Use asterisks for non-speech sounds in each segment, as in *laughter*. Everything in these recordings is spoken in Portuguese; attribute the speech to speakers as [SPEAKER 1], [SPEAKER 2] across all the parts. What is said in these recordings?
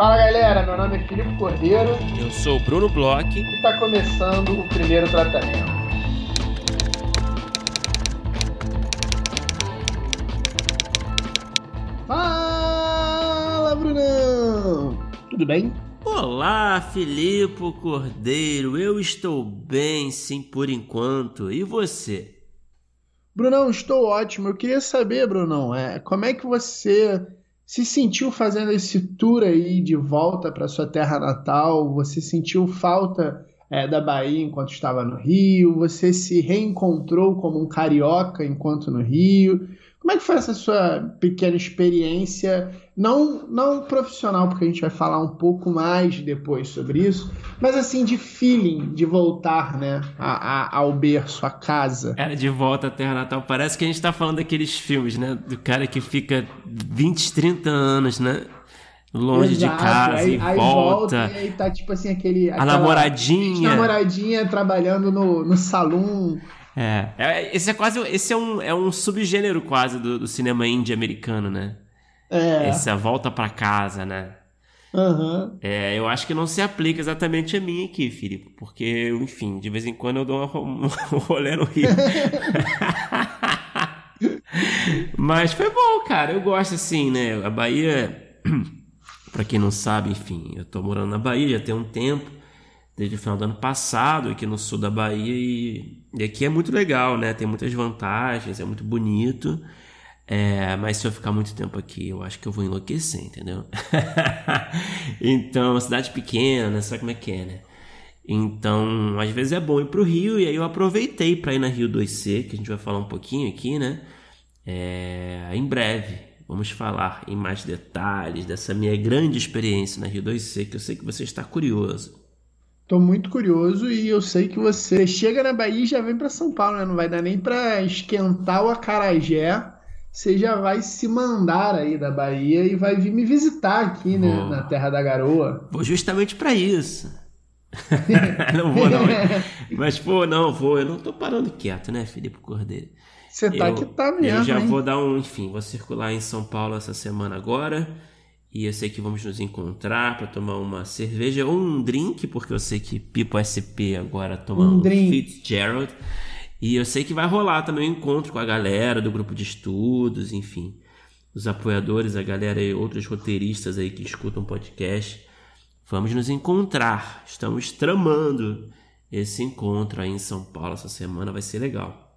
[SPEAKER 1] Fala galera, meu nome é Filipe Cordeiro.
[SPEAKER 2] Eu sou o Bruno Bloch.
[SPEAKER 1] E está começando o primeiro tratamento. Fala, Brunão! Tudo bem?
[SPEAKER 2] Olá, Filipe Cordeiro. Eu estou bem, sim, por enquanto. E você?
[SPEAKER 1] Brunão, estou ótimo. Eu queria saber, Brunão, é, como é que você se sentiu fazendo esse tour aí de volta para sua terra natal? Você sentiu falta é, da Bahia enquanto estava no Rio? Você se reencontrou como um carioca enquanto no Rio? Como é que foi essa sua pequena experiência, não, não profissional, porque a gente vai falar um pouco mais depois sobre isso, mas assim, de feeling, de voltar, né, a, a, ao berço, à casa.
[SPEAKER 2] Cara, de volta à Terra Natal, parece que a gente tá falando daqueles filmes, né, do cara que fica 20, 30 anos, né, longe Exato. de casa aí, e aí volta. volta. E
[SPEAKER 1] aí tá tipo assim, aquele...
[SPEAKER 2] A namoradinha.
[SPEAKER 1] namoradinha trabalhando no, no salão
[SPEAKER 2] é. é. Esse é quase. Esse é um, é um subgênero quase do, do cinema indie americano, né? É. Essa volta para casa, né?
[SPEAKER 1] Uhum.
[SPEAKER 2] É, eu acho que não se aplica exatamente a mim aqui, Filipe, porque, enfim, de vez em quando eu dou *laughs* um rolê no Rio. *laughs* Mas foi bom, cara. Eu gosto assim, né? A Bahia, *clears throat* para quem não sabe, enfim, eu tô morando na Bahia já tem um tempo desde o final do ano passado, aqui no sul da Bahia, e, e aqui é muito legal, né? Tem muitas vantagens, é muito bonito. É, mas se eu ficar muito tempo aqui, eu acho que eu vou enlouquecer, entendeu? *laughs* então, cidade pequena, sabe como é que é, né? Então, às vezes é bom ir pro Rio, e aí eu aproveitei para ir na Rio 2C, que a gente vai falar um pouquinho aqui, né? É, em breve, vamos falar em mais detalhes dessa minha grande experiência na Rio 2C, que eu sei que você está curioso.
[SPEAKER 1] Tô muito curioso e eu sei que você chega na Bahia e já vem para São Paulo, né? Não vai dar nem para esquentar o acarajé. Você já vai se mandar aí da Bahia e vai vir me visitar aqui, né? Na Terra da Garoa.
[SPEAKER 2] Vou justamente para isso. *laughs* não vou, não. Mas, pô, não, vou. Eu não tô parando quieto, né, Felipe Cordeiro?
[SPEAKER 1] Você tá
[SPEAKER 2] eu,
[SPEAKER 1] que tá mesmo.
[SPEAKER 2] Eu já
[SPEAKER 1] hein?
[SPEAKER 2] vou dar um, enfim, vou circular em São Paulo essa semana agora. E eu sei que vamos nos encontrar para tomar uma cerveja ou um drink, porque eu sei que Pipo SP agora toma um, um Fitzgerald. E eu sei que vai rolar também um encontro com a galera do grupo de estudos, enfim, os apoiadores, a galera e outros roteiristas aí que escutam o podcast. Vamos nos encontrar. Estamos tramando esse encontro aí em São Paulo essa semana, vai ser legal.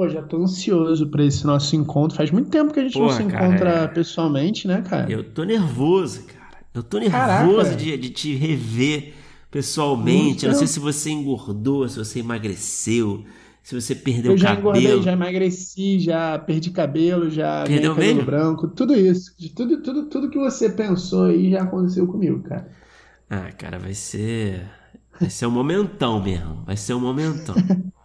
[SPEAKER 1] Pô, já tô ansioso pra esse nosso encontro. Faz muito tempo que a gente Porra, não se cara, encontra é... pessoalmente, né, cara?
[SPEAKER 2] Eu tô nervoso, cara. Eu tô nervoso de, de, te rever pessoalmente. Eu não sei se você engordou, se você emagreceu, se você perdeu
[SPEAKER 1] eu já
[SPEAKER 2] cabelo.
[SPEAKER 1] Engordei, já emagreci, já perdi cabelo, já perdeu cabelo mesmo? branco, tudo isso. De tudo, tudo, tudo que você pensou aí já aconteceu comigo, cara.
[SPEAKER 2] Ah, cara, vai ser. Vai ser um momentão mesmo. Vai ser um momentão. *laughs*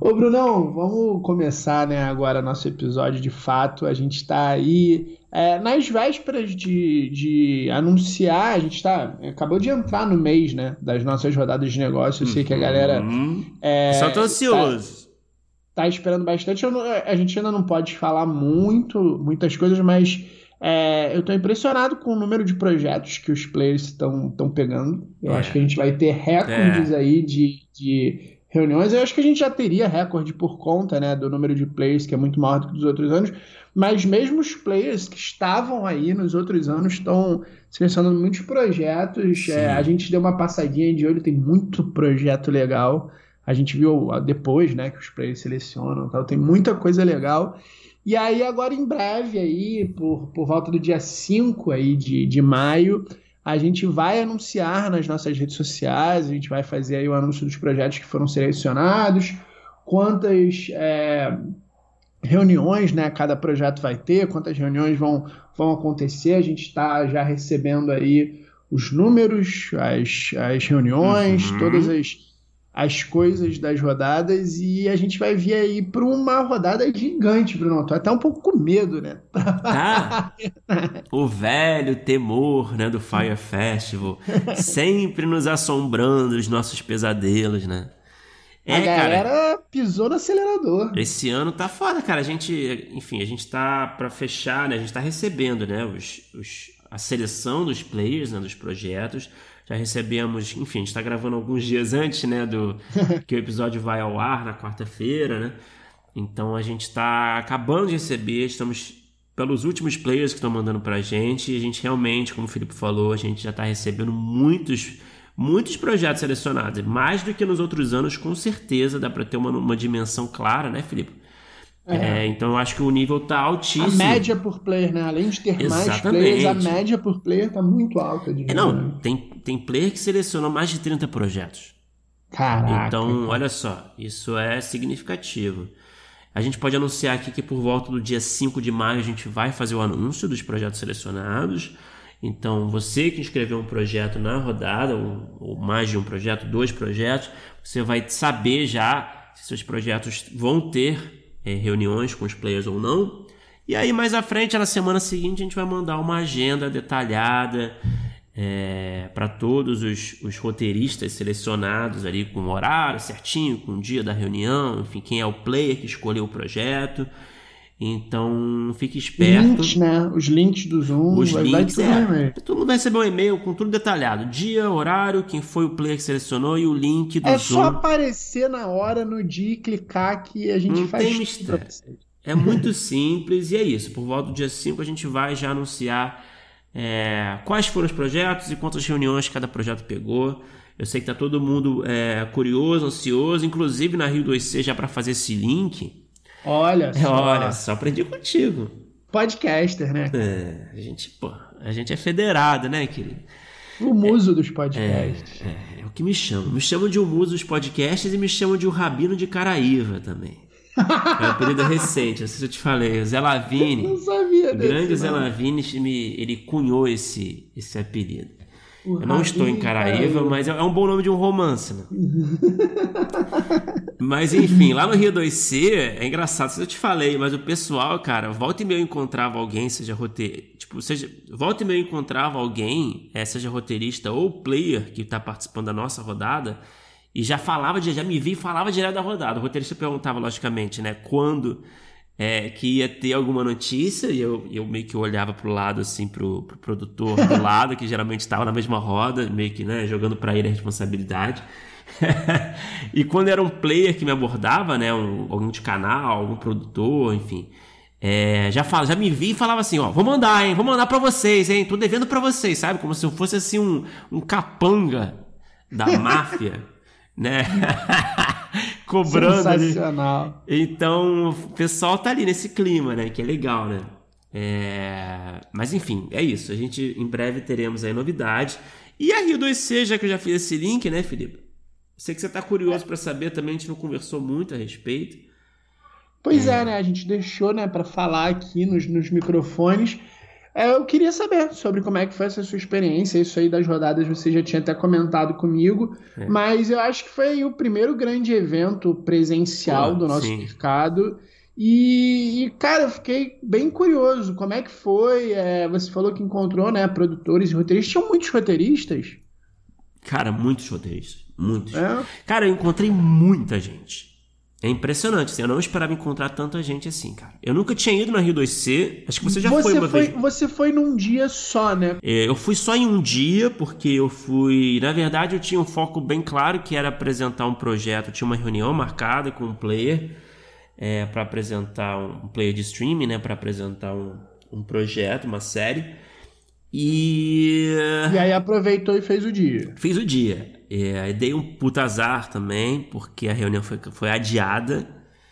[SPEAKER 1] Ô Brunão, vamos começar né, agora nosso episódio de fato. A gente está aí é, nas vésperas de, de anunciar, a gente está acabou de entrar no mês né, das nossas rodadas de negócio. Eu sei que a galera.
[SPEAKER 2] Uhum. É, Só tô ansioso.
[SPEAKER 1] Tá, tá esperando bastante. Não, a gente ainda não pode falar muito, muitas coisas, mas é, eu estou impressionado com o número de projetos que os players estão pegando. Eu é. acho que a gente vai ter recordes é. aí de, de reuniões. Eu acho que a gente já teria recorde por conta né, do número de players, que é muito maior do que dos outros anos, mas mesmo os players que estavam aí nos outros anos estão selecionando muitos projetos. É, a gente deu uma passadinha de olho, tem muito projeto legal. A gente viu depois né, que os players selecionam, tal, tem muita coisa legal. E aí, agora em breve, aí, por, por volta do dia 5 aí de, de maio, a gente vai anunciar nas nossas redes sociais, a gente vai fazer aí o anúncio dos projetos que foram selecionados, quantas é, reuniões né, cada projeto vai ter, quantas reuniões vão, vão acontecer. A gente está já recebendo aí os números, as, as reuniões, uhum. todas as as coisas das rodadas e a gente vai vir aí para uma rodada gigante, Bruno. Tô até um pouco com medo, né?
[SPEAKER 2] Tá. *laughs* o velho temor, né, do Fire Festival, sempre nos assombrando os nossos pesadelos, né?
[SPEAKER 1] É, a galera cara, pisou no acelerador.
[SPEAKER 2] Esse ano tá foda, cara. A gente, enfim, a gente tá para fechar, né? A gente tá recebendo, né, os, os a seleção dos players, né, dos projetos. Já recebemos, enfim, a gente está gravando alguns dias antes, né, do *laughs* que o episódio vai ao ar na quarta-feira, né? Então a gente está acabando de receber, estamos pelos últimos players que estão mandando para a gente, e a gente realmente, como o Felipe falou, a gente já está recebendo muitos muitos projetos selecionados, mais do que nos outros anos, com certeza dá para ter uma, uma dimensão clara, né, Felipe? É. É, então eu acho que o nível tá altíssimo.
[SPEAKER 1] A média por player, né? Além de ter Exatamente. mais players, a média por player tá muito alta. De
[SPEAKER 2] é, não, tem, tem player que selecionou mais de 30 projetos.
[SPEAKER 1] Caraca.
[SPEAKER 2] Então, olha só, isso é significativo. A gente pode anunciar aqui que por volta do dia 5 de maio a gente vai fazer o anúncio dos projetos selecionados. Então, você que inscreveu um projeto na rodada, ou, ou mais de um projeto, dois projetos, você vai saber já se seus projetos vão ter é, reuniões com os players ou não. E aí, mais à frente, na semana seguinte, a gente vai mandar uma agenda detalhada é, para todos os, os, roteiristas selecionados ali, com o horário certinho, com o dia da reunião, enfim, quem é o player que escolheu o projeto. Então, fique esperto.
[SPEAKER 1] Links, né? Os links do Zoom.
[SPEAKER 2] Os links, é. Todo mundo vai receber um e-mail com tudo detalhado. Dia, horário, quem foi o player que selecionou e o link do
[SPEAKER 1] é
[SPEAKER 2] Zoom.
[SPEAKER 1] É só aparecer na hora, no dia e clicar que a gente
[SPEAKER 2] Não
[SPEAKER 1] faz
[SPEAKER 2] tem mistério. É muito *laughs* simples e é isso. Por volta do dia 5 a gente vai já anunciar é, quais foram os projetos e quantas reuniões cada projeto pegou. Eu sei que tá todo mundo é, curioso, ansioso, inclusive na Rio 2C já para fazer esse link.
[SPEAKER 1] Olha só.
[SPEAKER 2] Olha, só aprendi contigo.
[SPEAKER 1] Podcaster, né?
[SPEAKER 2] É, a gente, pô, a gente é federado, né, querido?
[SPEAKER 1] O muso é, dos podcasts.
[SPEAKER 2] É, é, é, o que me chamam. Me chamam de o muso dos podcasts e me chamam de o rabino de Caraíva também. É um apelido *laughs* recente, não sei se eu te falei. O Zé Lavini.
[SPEAKER 1] Não sabia
[SPEAKER 2] O grande Zé Lavini, ele cunhou esse, esse apelido. O eu não estou em Caraíva, mas é, é um bom nome de um romance, né? *laughs* mas enfim, lá no Rio 2C, é engraçado, se eu te falei, mas o pessoal, cara, volta e meia eu encontrava alguém, seja roteirista, tipo, seja, volta e meia eu encontrava alguém, é, seja roteirista ou player que está participando da nossa rodada, e já falava, já me vi e falava direto da rodada. O roteirista perguntava, logicamente, né, quando é, que ia ter alguma notícia e eu, eu meio que olhava pro lado, assim, pro, pro produtor do *laughs* lado, que geralmente estava na mesma roda, meio que, né, jogando para ele a responsabilidade. *laughs* e quando era um player que me abordava, né, um, algum de canal, algum produtor, enfim, é, já fala, já me vi e falava assim, ó, vou mandar, hein, vou mandar para vocês, hein, tô devendo para vocês, sabe? Como se eu fosse assim um, um capanga da máfia, né? *laughs* cobrando
[SPEAKER 1] Sensacional.
[SPEAKER 2] Ali. Então, o pessoal tá ali nesse clima, né? Que é legal, né? É... Mas enfim, é isso. A gente em breve teremos aí novidades. E a Rio 2C, já que eu já fiz esse link, né, Felipe? Sei que você tá curioso para saber também, a gente não conversou muito a respeito.
[SPEAKER 1] Pois é, é né? A gente deixou, né, para falar aqui nos, nos microfones. É, eu queria saber sobre como é que foi essa sua experiência. Isso aí das rodadas você já tinha até comentado comigo, é. mas eu acho que foi o primeiro grande evento presencial Pô, do nosso sim. mercado. E, e, cara, eu fiquei bem curioso. Como é que foi? É, você falou que encontrou, né, produtores e roteiristas. Tinham muitos roteiristas?
[SPEAKER 2] Cara, muitos roteiristas. Muitos. É? Cara, eu encontrei muita gente. É impressionante, assim, eu não esperava encontrar tanta gente assim, cara. Eu nunca tinha ido na Rio 2C, acho que você já você foi uma
[SPEAKER 1] foi,
[SPEAKER 2] vez.
[SPEAKER 1] Você foi num dia só, né?
[SPEAKER 2] É, eu fui só em um dia, porque eu fui. Na verdade, eu tinha um foco bem claro que era apresentar um projeto. Eu tinha uma reunião marcada com um player é, para apresentar um, um player de streaming, né? Para apresentar um, um projeto, uma série. E.
[SPEAKER 1] E aí aproveitou e fez o dia.
[SPEAKER 2] Fiz o dia. É, dei um puta azar também, porque a reunião foi, foi adiada.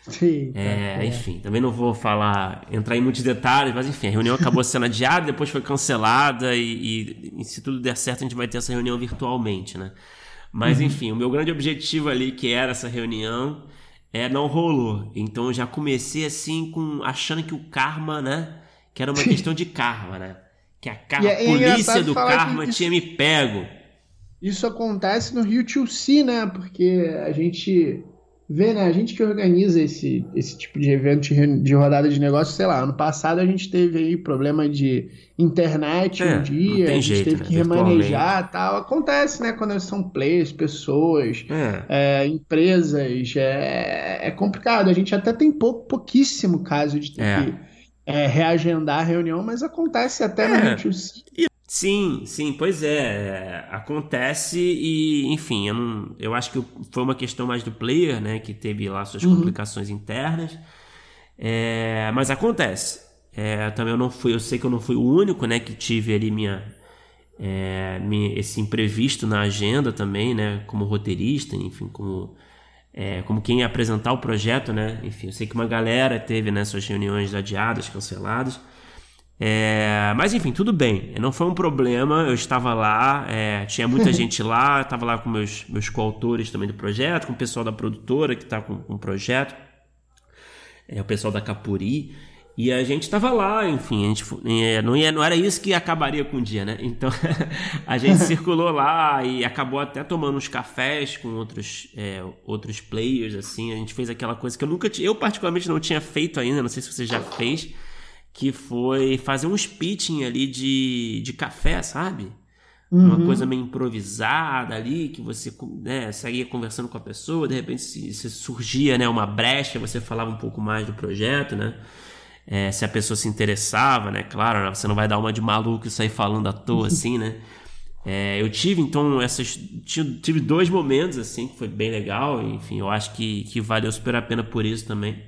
[SPEAKER 1] Sim,
[SPEAKER 2] é, é. Enfim, também não vou falar, entrar em muitos detalhes, mas enfim, a reunião acabou sendo *laughs* adiada, depois foi cancelada e, e, e, se tudo der certo a gente vai ter essa reunião virtualmente, né? Mas uhum. enfim, o meu grande objetivo ali, que era essa reunião, é, não rolou. Então eu já comecei assim, com achando que o karma, né? Que era uma questão de karma, né? Que a, karma, é, a polícia do karma tinha me pego.
[SPEAKER 1] Isso acontece no Rio 2C, né? Porque a gente vê, né? A gente que organiza esse, esse tipo de evento de, rodada de negócio, sei lá, ano passado a gente teve aí problema de internet é, um dia, a gente jeito, teve né? que remanejar tal. Acontece, né? Quando são players, pessoas, é. É, empresas, é, é complicado. A gente até tem pouco, pouquíssimo caso de ter é. que é, reagendar a reunião, mas acontece até no é. Rio 2C.
[SPEAKER 2] Sim, sim, pois é, é. Acontece e, enfim, eu, não, eu acho que foi uma questão mais do player, né? Que teve lá suas uhum. complicações internas. É, mas acontece. É, também eu não fui, eu sei que eu não fui o único, né? Que tive ali minha, é, minha esse imprevisto na agenda também, né? Como roteirista, enfim, como é, como quem ia apresentar o projeto, né? Enfim, eu sei que uma galera teve né, suas reuniões adiadas, canceladas. É, mas enfim, tudo bem. Não foi um problema. Eu estava lá, é, tinha muita *laughs* gente lá. Estava lá com meus, meus coautores também do projeto, com o pessoal da produtora que está com, com o projeto, é, o pessoal da Capuri. E a gente estava lá, enfim, a gente, é, não, ia, não era isso que acabaria com o dia, né? Então *laughs* a gente *laughs* circulou lá e acabou até tomando uns cafés com outros, é, outros players, assim. A gente fez aquela coisa que eu nunca tinha, eu particularmente não tinha feito ainda, não sei se você já fez que foi fazer um pitching ali de, de café, sabe? Uhum. Uma coisa meio improvisada ali, que você né, saía conversando com a pessoa, de repente se, se, surgia né, uma brecha, você falava um pouco mais do projeto, né? É, se a pessoa se interessava, né? Claro, né, você não vai dar uma de maluco e sair falando à toa *laughs* assim, né? É, eu tive então essas. Tive dois momentos assim que foi bem legal, enfim, eu acho que, que valeu super a pena por isso também.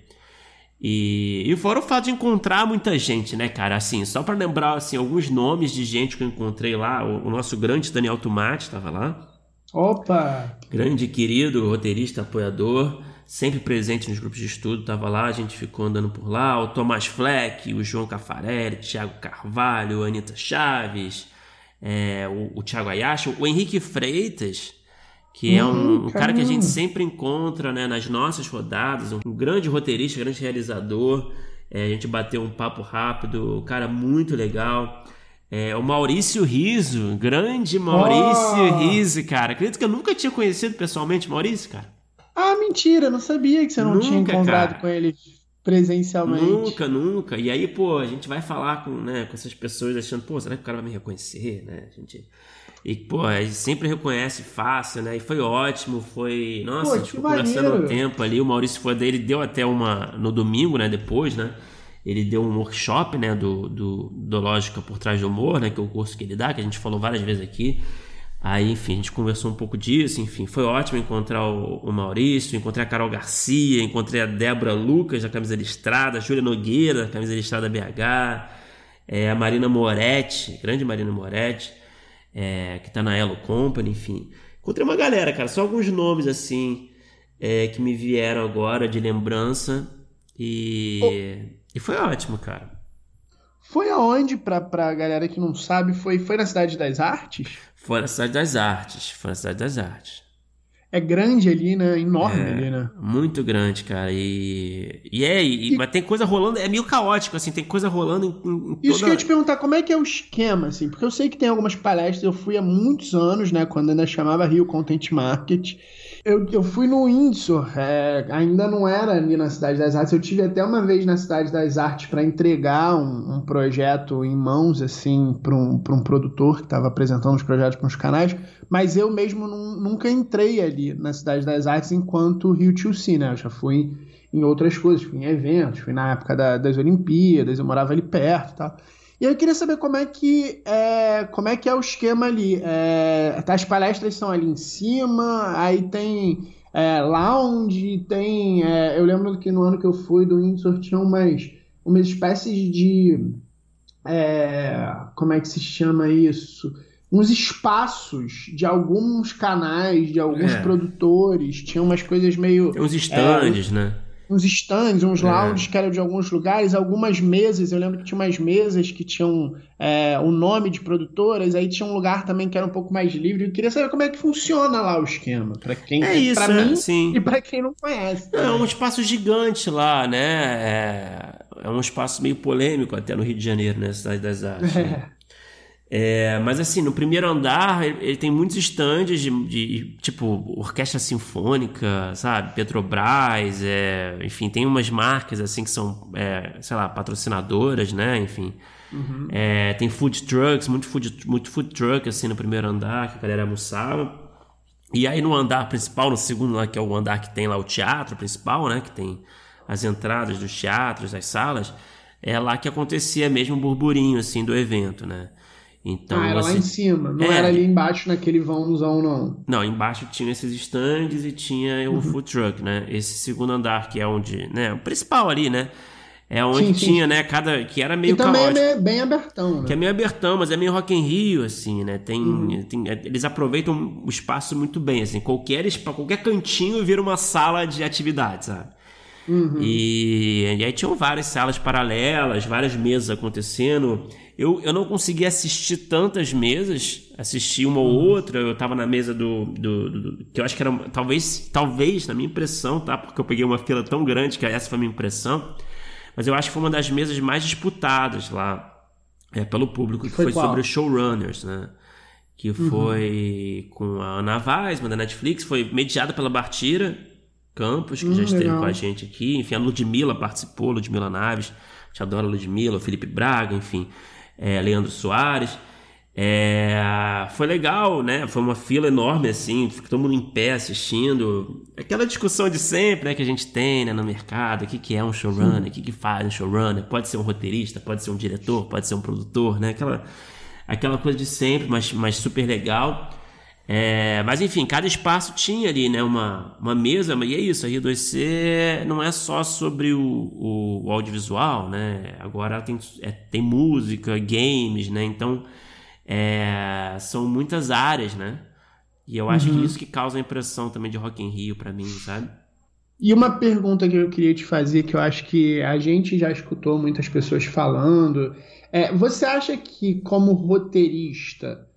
[SPEAKER 2] E, e fora o fato de encontrar muita gente, né, cara? Assim, só para lembrar assim, alguns nomes de gente que eu encontrei lá. O, o nosso grande Daniel Tomate estava lá.
[SPEAKER 1] Opa!
[SPEAKER 2] Grande, querido, roteirista, apoiador, sempre presente nos grupos de estudo, estava lá, a gente ficou andando por lá. O Tomás Fleck, o João Cafarelli, Thiago Carvalho, a Anitta Chaves, é, o, o Thiago Ayashi, o Henrique Freitas que é um, um cara que a gente sempre encontra né, nas nossas rodadas, um grande roteirista, grande realizador. É, a gente bateu um papo rápido, cara muito legal. É, o Maurício Riso, grande Maurício oh. Riso, cara. Acredito que eu nunca tinha conhecido pessoalmente Maurício, cara.
[SPEAKER 1] Ah, mentira, não sabia que você não nunca, tinha encontrado cara. com ele presencialmente.
[SPEAKER 2] Nunca, nunca. E aí, pô, a gente vai falar com, né, com essas pessoas achando, pô, será que o cara vai me reconhecer, né? A gente e, pô, a gente sempre reconhece fácil, né? E foi ótimo, foi. Nossa, pô, a gente ficou conversando um tempo ali. O Maurício foi dele, deu até uma. No domingo, né? Depois, né? Ele deu um workshop, né? Do, do, do Lógica por Trás do Humor, né? Que é o curso que ele dá, que a gente falou várias vezes aqui. Aí, enfim, a gente conversou um pouco disso, enfim, foi ótimo encontrar o, o Maurício, encontrei a Carol Garcia, encontrei a Débora Lucas da Camisa Listrada, a Júlia Nogueira da Camisa Listrada BH, é, a Marina Moretti, grande Marina Moretti, é, que tá na Elo Company, enfim. Encontrei uma galera, cara, só alguns nomes assim é, que me vieram agora de lembrança e, oh. e foi ótimo, cara.
[SPEAKER 1] Foi aonde, pra, pra galera que não sabe, foi, foi na Cidade das Artes?
[SPEAKER 2] Foi na Cidade das Artes, foi na Cidade das Artes
[SPEAKER 1] é grande ali, né? Enorme é, ali, né?
[SPEAKER 2] Muito grande, cara. E, e é, e, e, mas tem coisa rolando, é meio caótico, assim, tem coisa rolando em, em
[SPEAKER 1] Isso que eu ia te perguntar, como é que é o esquema, assim? Porque eu sei que tem algumas palestras, eu fui há muitos anos, né? Quando ainda chamava Rio Content Market. Eu, eu fui no Windsor, é, ainda não era ali na Cidade das Artes. Eu tive até uma vez na Cidade das Artes para entregar um, um, projeto em mãos, assim, para um, um produtor que estava apresentando os projetos para os canais, mas eu mesmo nunca entrei ali na Cidade das Artes enquanto Rio to See, né? Eu já fui em outras coisas, fui em eventos, fui na época da, das Olimpíadas, eu morava ali perto e tal. E eu queria saber como é que é, como é que é o esquema ali. É, as palestras são ali em cima, aí tem é, lounge, tem. É, eu lembro que no ano que eu fui do Windsor tinha umas, umas espécies de. É, como é que se chama isso? Uns espaços de alguns canais, de alguns é. produtores, tinha umas coisas meio.
[SPEAKER 2] Tem uns estandes, né?
[SPEAKER 1] Uns stands, uns é. lounges que eram de alguns lugares, algumas mesas. Eu lembro que tinha umas mesas que tinham é, o nome de produtoras, aí tinha um lugar também que era um pouco mais livre. Eu queria saber como é que funciona lá o esquema, para quem
[SPEAKER 2] é isso, pra
[SPEAKER 1] é, mim
[SPEAKER 2] sim.
[SPEAKER 1] e para quem não conhece.
[SPEAKER 2] É um espaço gigante lá, né? É, é, um espaço meio polêmico até no Rio de Janeiro, né? Cidade das Artes. Né? *laughs* É, mas assim, no primeiro andar ele, ele tem muitos estandes de, de, tipo orquestra sinfônica, sabe? Petrobras, é, enfim, tem umas marcas assim que são, é, sei lá, patrocinadoras, né? Enfim. Uhum. É, tem food trucks, muito food, muito food truck assim no primeiro andar que a galera almoçava. E aí no andar principal, no segundo lá, que é o andar que tem lá o teatro principal, né? Que tem as entradas dos teatros, das salas, é lá que acontecia mesmo o burburinho assim do evento, né? Então,
[SPEAKER 1] ah, era
[SPEAKER 2] você...
[SPEAKER 1] lá em cima, não é, era ali embaixo naquele vãozão, não.
[SPEAKER 2] Não, embaixo tinha esses stands e tinha o uhum. food truck, né? Esse segundo andar que é onde, né, o principal ali, né? É onde sim, tinha, sim. né, cada que era meio
[SPEAKER 1] e também caótico. é meio, bem abertão, né?
[SPEAKER 2] Que é meio abertão, mas é meio Rock in Rio assim, né? Tem, uhum. tem eles aproveitam o espaço muito bem, assim, qualquer qualquer cantinho vira uma sala de atividades, sabe? Uhum. E, e aí tinham várias salas paralelas, várias mesas acontecendo. Eu, eu não consegui assistir tantas mesas, assisti uma ou uhum. outra. Eu tava na mesa do, do, do, que eu acho que era talvez, talvez na minha impressão, tá? Porque eu peguei uma fila tão grande que essa foi a minha impressão. Mas eu acho que foi uma das mesas mais disputadas lá é, pelo público, que foi, foi sobre os showrunners, né? Que uhum. foi com a Ana Weisman da Netflix, foi mediada pela Bartira Campos, que hum, já esteve legal. com a gente aqui. Enfim, a Ludmilla participou, Ludmilla Naves, te adoro Ludmilla, Felipe Braga, enfim é, Leandro Soares. É, foi legal, né? Foi uma fila enorme, assim, todo mundo em pé assistindo. Aquela discussão de sempre né, que a gente tem né, no mercado: o que, que é um showrunner, o que, que faz um showrunner. Pode ser um roteirista, pode ser um diretor, pode ser um produtor, né? Aquela, aquela coisa de sempre, mas, mas super legal. É, mas enfim, cada espaço tinha ali né, uma, uma mesa, e é isso, a Rio 2C não é só sobre o, o, o audiovisual, né? Agora tem, é, tem música, games, né? Então é, são muitas áreas, né? E eu acho uhum. que isso que causa a impressão também de Rock in Rio para mim, sabe?
[SPEAKER 1] E uma pergunta que eu queria te fazer, que eu acho que a gente já escutou muitas pessoas falando, é, você acha que como roteirista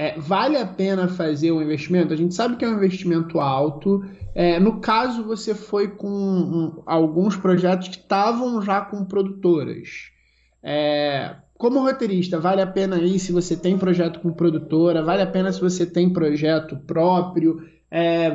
[SPEAKER 1] é, vale a pena fazer o investimento? A gente sabe que é um investimento alto. É, no caso, você foi com um, alguns projetos que estavam já com produtoras. É, como roteirista, vale a pena ir se você tem projeto com produtora? Vale a pena se você tem projeto próprio? É,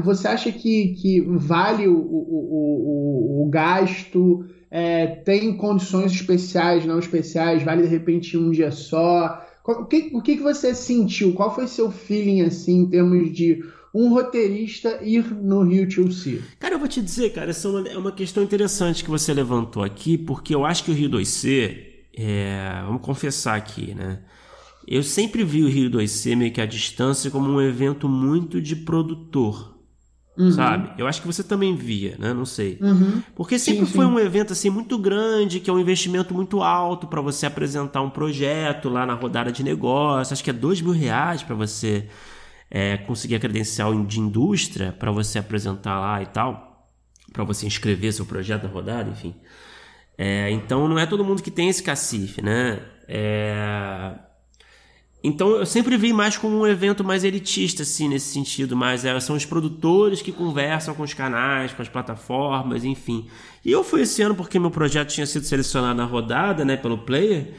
[SPEAKER 1] você acha que, que vale o, o, o, o gasto? É, tem condições especiais, não especiais? Vale de repente um dia só? O que, o que você sentiu? Qual foi seu feeling assim em termos de um roteirista ir no Rio 2C?
[SPEAKER 2] Cara, eu vou te dizer, cara, essa é uma, é uma questão interessante que você levantou aqui, porque eu acho que o Rio 2C, é, vamos confessar aqui, né? Eu sempre vi o Rio 2C meio que à distância como um evento muito de produtor. Uhum. Sabe? Eu acho que você também via, né? Não sei.
[SPEAKER 1] Uhum.
[SPEAKER 2] Porque sempre sim, foi sim. um evento assim muito grande, que é um investimento muito alto para você apresentar um projeto lá na rodada de negócio. Acho que é dois mil reais para você é, conseguir a credencial de indústria para você apresentar lá e tal, para você inscrever seu projeto na rodada, enfim. É, então não é todo mundo que tem esse cacife, né? É, então eu sempre vi mais como um evento mais elitista, assim, nesse sentido. Mas é, são os produtores que conversam com os canais, com as plataformas, enfim. E eu fui esse ano porque meu projeto tinha sido selecionado na rodada, né, pelo Player.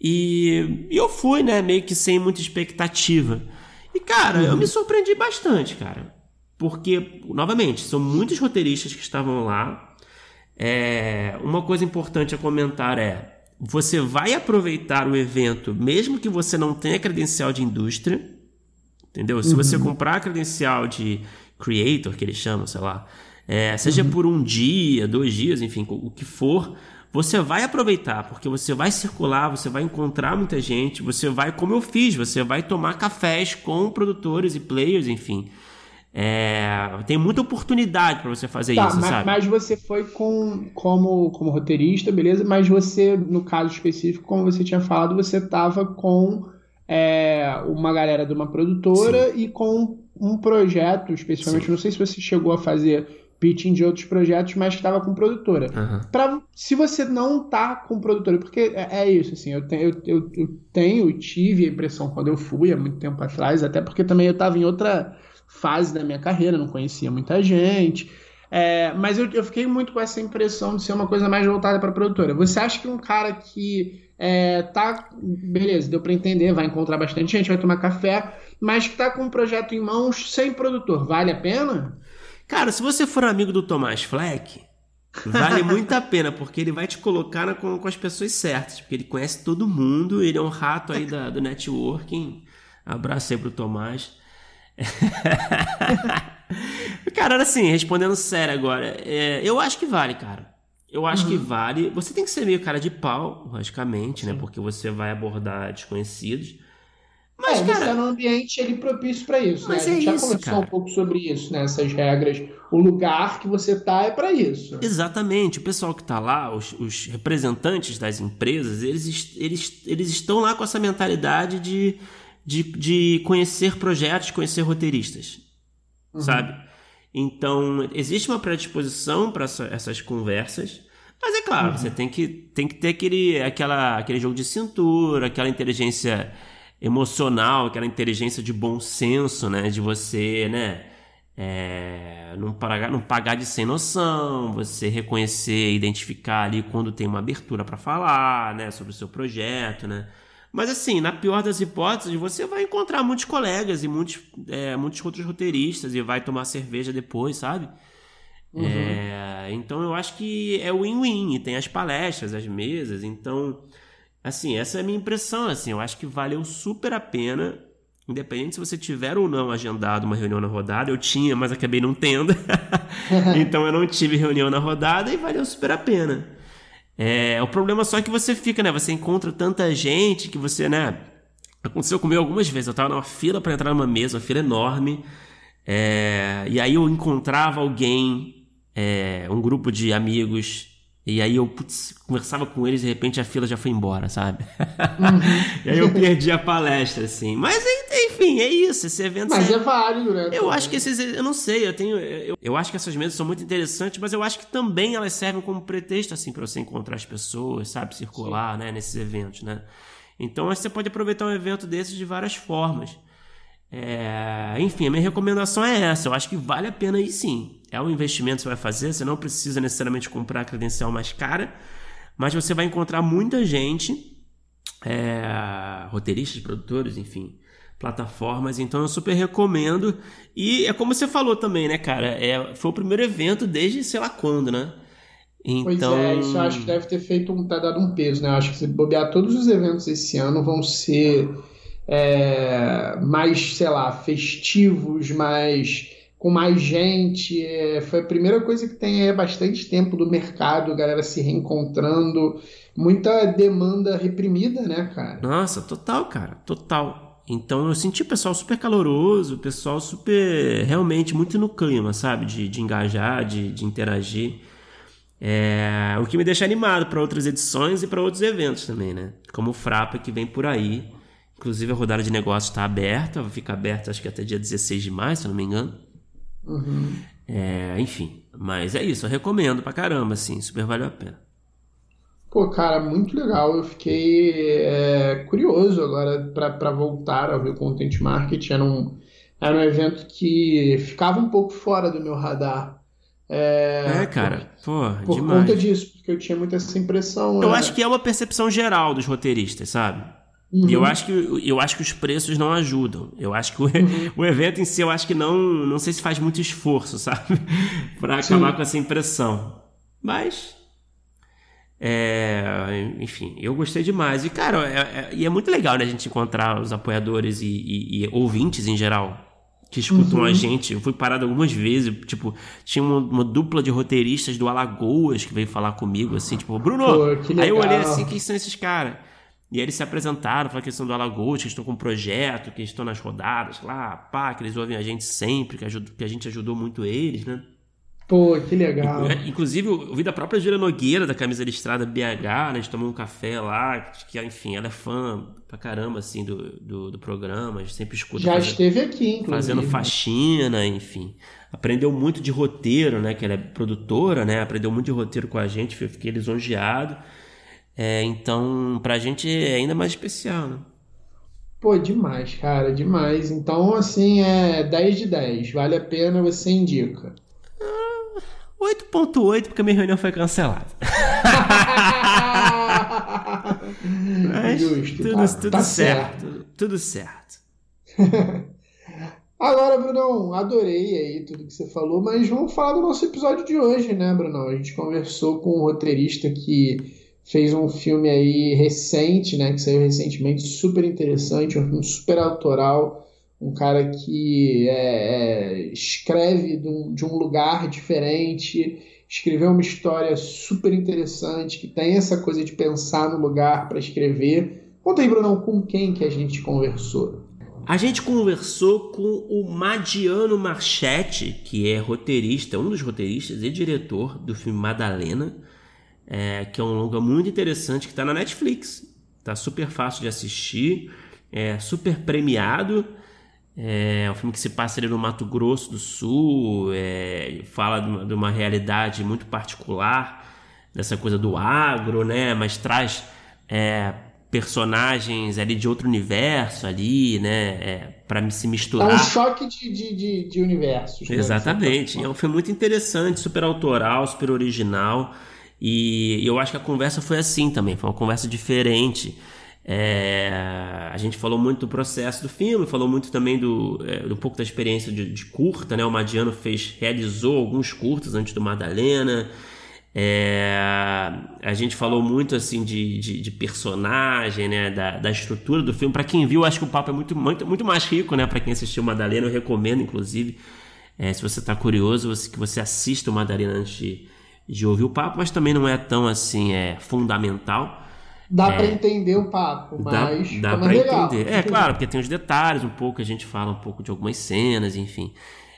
[SPEAKER 2] E, e eu fui, né, meio que sem muita expectativa. E, cara, uhum. eu me surpreendi bastante, cara. Porque, novamente, são muitos roteiristas que estavam lá. É, uma coisa importante a comentar é você vai aproveitar o evento, mesmo que você não tenha credencial de indústria, entendeu? Se uhum. você comprar a credencial de creator, que eles chamam, sei lá, é, seja uhum. por um dia, dois dias, enfim, o que for, você vai aproveitar, porque você vai circular, você vai encontrar muita gente, você vai, como eu fiz, você vai tomar cafés com produtores e players, enfim. É, tem muita oportunidade para você fazer tá, isso,
[SPEAKER 1] mas,
[SPEAKER 2] sabe?
[SPEAKER 1] Mas você foi com, como, como roteirista, beleza? Mas você, no caso específico, como você tinha falado, você estava com é, uma galera de uma produtora Sim. e com um projeto, especificamente, Sim. não sei se você chegou a fazer pitching de outros projetos, mas estava com produtora. Uhum. Pra, se você não tá com produtora, porque é, é isso, assim, eu, tenho, eu, eu, eu tenho, tive a impressão quando eu fui, há muito tempo atrás, até porque também eu estava em outra fase da minha carreira, não conhecia muita gente. É, mas eu, eu, fiquei muito com essa impressão de ser uma coisa mais voltada para produtora. Você acha que um cara que é, tá. Beleza, deu para entender, vai encontrar bastante gente, vai tomar café, mas que tá com um projeto em mãos sem produtor, vale a pena?
[SPEAKER 2] Cara, se você for amigo do Tomás Fleck, vale *laughs* muito a pena, porque ele vai te colocar na, com, com, as pessoas certas, porque ele conhece todo mundo, ele é um rato aí da, do networking. Abraço aí pro Tomás. *laughs* cara, assim, respondendo sério agora, é, eu acho que vale, cara. Eu acho uhum. que vale. Você tem que ser meio cara de pau, logicamente, né? Porque você vai abordar desconhecidos.
[SPEAKER 1] Mas, é, cara, você é num ambiente ele propício para isso. Né? Mas né? A gente é já isso, conversou cara. um pouco sobre isso, né? Essas regras. O lugar que você tá é para isso.
[SPEAKER 2] Exatamente. O pessoal que tá lá, os, os, representantes das empresas, eles, eles, eles estão lá com essa mentalidade de, de, de conhecer projetos, conhecer roteiristas. Uhum. Sabe? Então, existe uma predisposição para essa, essas conversas. Mas é claro, uhum. você tem que, tem que ter aquele, aquela, aquele jogo de cintura, aquela inteligência emocional, aquela inteligência de bom senso, né? De você, né? É, não, pagar, não pagar de sem noção, você reconhecer, identificar ali quando tem uma abertura para falar, né? Sobre o seu projeto, né? Mas assim, na pior das hipóteses, você vai encontrar muitos colegas e muitos, é, muitos outros roteiristas e vai tomar cerveja depois, sabe? Uhum. É, então eu acho que é win-win. E tem as palestras, as mesas. Então Assim, essa é a minha impressão, assim, eu acho que valeu super a pena, independente se você tiver ou não agendado uma reunião na rodada, eu tinha, mas acabei não tendo, *laughs* então eu não tive reunião na rodada e valeu super a pena. É, o problema só é que você fica, né, você encontra tanta gente que você, né, aconteceu comigo algumas vezes, eu tava numa fila para entrar numa mesa, uma fila enorme, é, e aí eu encontrava alguém, é, um grupo de amigos e aí eu putz, conversava com eles e de repente a fila já foi embora, sabe? Uhum. *laughs* e aí eu perdi a palestra, assim. Mas enfim, é isso. Esse evento.
[SPEAKER 1] Mas é válido, né?
[SPEAKER 2] Eu acho que esses. Eu não sei, eu tenho. Eu, eu acho que essas mesas são muito interessantes, mas eu acho que também elas servem como pretexto, assim, para você encontrar as pessoas, sabe? Circular, Sim. né? Nesses eventos, né? Então você pode aproveitar um evento desses de várias formas. É, enfim, a minha recomendação é essa. Eu acho que vale a pena ir sim. É um investimento que você vai fazer, você não precisa necessariamente comprar a credencial mais cara, mas você vai encontrar muita gente, é, roteiristas, produtores, enfim, plataformas. Então eu super recomendo. E é como você falou também, né, cara? É, foi o primeiro evento desde sei lá quando, né?
[SPEAKER 1] Então... Pois é, isso eu acho que deve ter feito um, tá dado um peso, né? Eu acho que se bobear todos os eventos esse ano vão ser é, mais, sei lá, festivos, mais com mais gente. É, foi a primeira coisa que tem há bastante tempo do mercado, galera se reencontrando, muita demanda reprimida, né, cara?
[SPEAKER 2] Nossa, total, cara, total. Então eu senti o pessoal super caloroso, o pessoal super, realmente muito no clima, sabe? De, de engajar, de, de interagir. É, o que me deixa animado para outras edições e para outros eventos também, né? Como o Frapa que vem por aí. Inclusive a rodada de negócios está aberta, vai ficar aberta acho que até dia 16 de maio, se eu não me engano. Uhum. É, enfim, mas é isso, eu recomendo pra caramba, assim, super valeu a pena.
[SPEAKER 1] Pô, cara, muito legal. Eu fiquei é, curioso agora para voltar a ver o Content Market. Era um, era um evento que ficava um pouco fora do meu radar.
[SPEAKER 2] É, é cara, por, pô,
[SPEAKER 1] por
[SPEAKER 2] demais.
[SPEAKER 1] conta disso, porque eu tinha muito essa impressão.
[SPEAKER 2] Eu né? acho que é uma percepção geral dos roteiristas, sabe? Uhum. E eu acho, que, eu acho que os preços não ajudam. Eu acho que o, uhum. *laughs* o evento em si, eu acho que não, não sei se faz muito esforço, sabe? *laughs* para acabar com essa impressão. Mas. É, enfim, eu gostei demais. E, cara, é, é, e é muito legal né, a gente encontrar os apoiadores e, e, e ouvintes em geral que escutam uhum. a gente. Eu fui parado algumas vezes, tipo, tinha uma, uma, dupla de roteiristas do Alagoas que veio falar comigo, assim, tipo, Bruno, Pô, aí eu olhei assim, quem são esses caras? E aí eles se apresentaram, falaram que eles são do Alagoas, que estão com um projeto, que estão nas rodadas lá, pá, que eles ouvem a gente sempre, que, ajuda, que a gente ajudou muito eles, né?
[SPEAKER 1] Pô, que legal.
[SPEAKER 2] Inclusive, eu vi da própria Júlia Nogueira, da Camisa Listrada BH, né? A gente tomou um café lá, que, enfim, ela é fã pra caramba, assim, do, do, do programa, a gente sempre escuta.
[SPEAKER 1] Já fazendo, esteve aqui, inclusive.
[SPEAKER 2] Fazendo faxina, enfim. Aprendeu muito de roteiro, né? Que ela é produtora, né? Aprendeu muito de roteiro com a gente, fiquei lisonjeado. É, então, pra gente é ainda mais especial, né?
[SPEAKER 1] Pô, demais, cara, demais. Então, assim, é 10 de 10. Vale a pena, você indica.
[SPEAKER 2] 8.8 porque minha reunião foi cancelada. *laughs* Mas Justo, tudo, tá, tudo tá certo, certo, Tudo certo. *laughs*
[SPEAKER 1] Agora, Brunão, adorei aí tudo que você falou, mas vamos falar do nosso episódio de hoje, né, Brunão? A gente conversou com um roteirista que fez um filme aí recente, né, que saiu recentemente, super interessante, um filme super autoral, um cara que é, é, escreve de um, de um lugar diferente, escreveu uma história super interessante, que tem essa coisa de pensar no lugar para escrever. Conta aí, Brunão, com quem que a gente conversou?
[SPEAKER 2] A gente conversou com o Madiano Marchetti, que é roteirista, um dos roteiristas e diretor do filme Madalena, é, que é um longa muito interessante que está na Netflix. Tá super fácil de assistir, é super premiado. É um filme que se passa ali no Mato Grosso do Sul, é, fala de uma, de uma, realidade muito particular, dessa coisa do agro, né? Mas traz é, personagens ali de outro universo ali, né? É, para se misturar. É
[SPEAKER 1] um choque de, de, de, de universos.
[SPEAKER 2] Né? Exatamente. É um filme muito interessante, super autoral, super original. E eu acho que a conversa foi assim também, foi uma conversa diferente. É, a gente falou muito do processo do filme, falou muito também do, é, um pouco da experiência de, de, curta, né? O Madiano fez, realizou alguns curtas antes do Madalena. É, a gente falou muito assim de, de, de personagem, né? Da, da, estrutura do filme. Para quem viu, acho que o papo é muito, muito, muito mais rico, né? Para quem assistiu Madalena, eu recomendo, inclusive, é, se você está curioso, você, que você assista o Madalena antes de, de ouvir o papo, mas também não é tão assim é fundamental.
[SPEAKER 1] Dá é, para entender o papo, mas
[SPEAKER 2] dá, dá para entender. É claro, porque tem os detalhes um pouco, a gente fala um pouco de algumas cenas, enfim,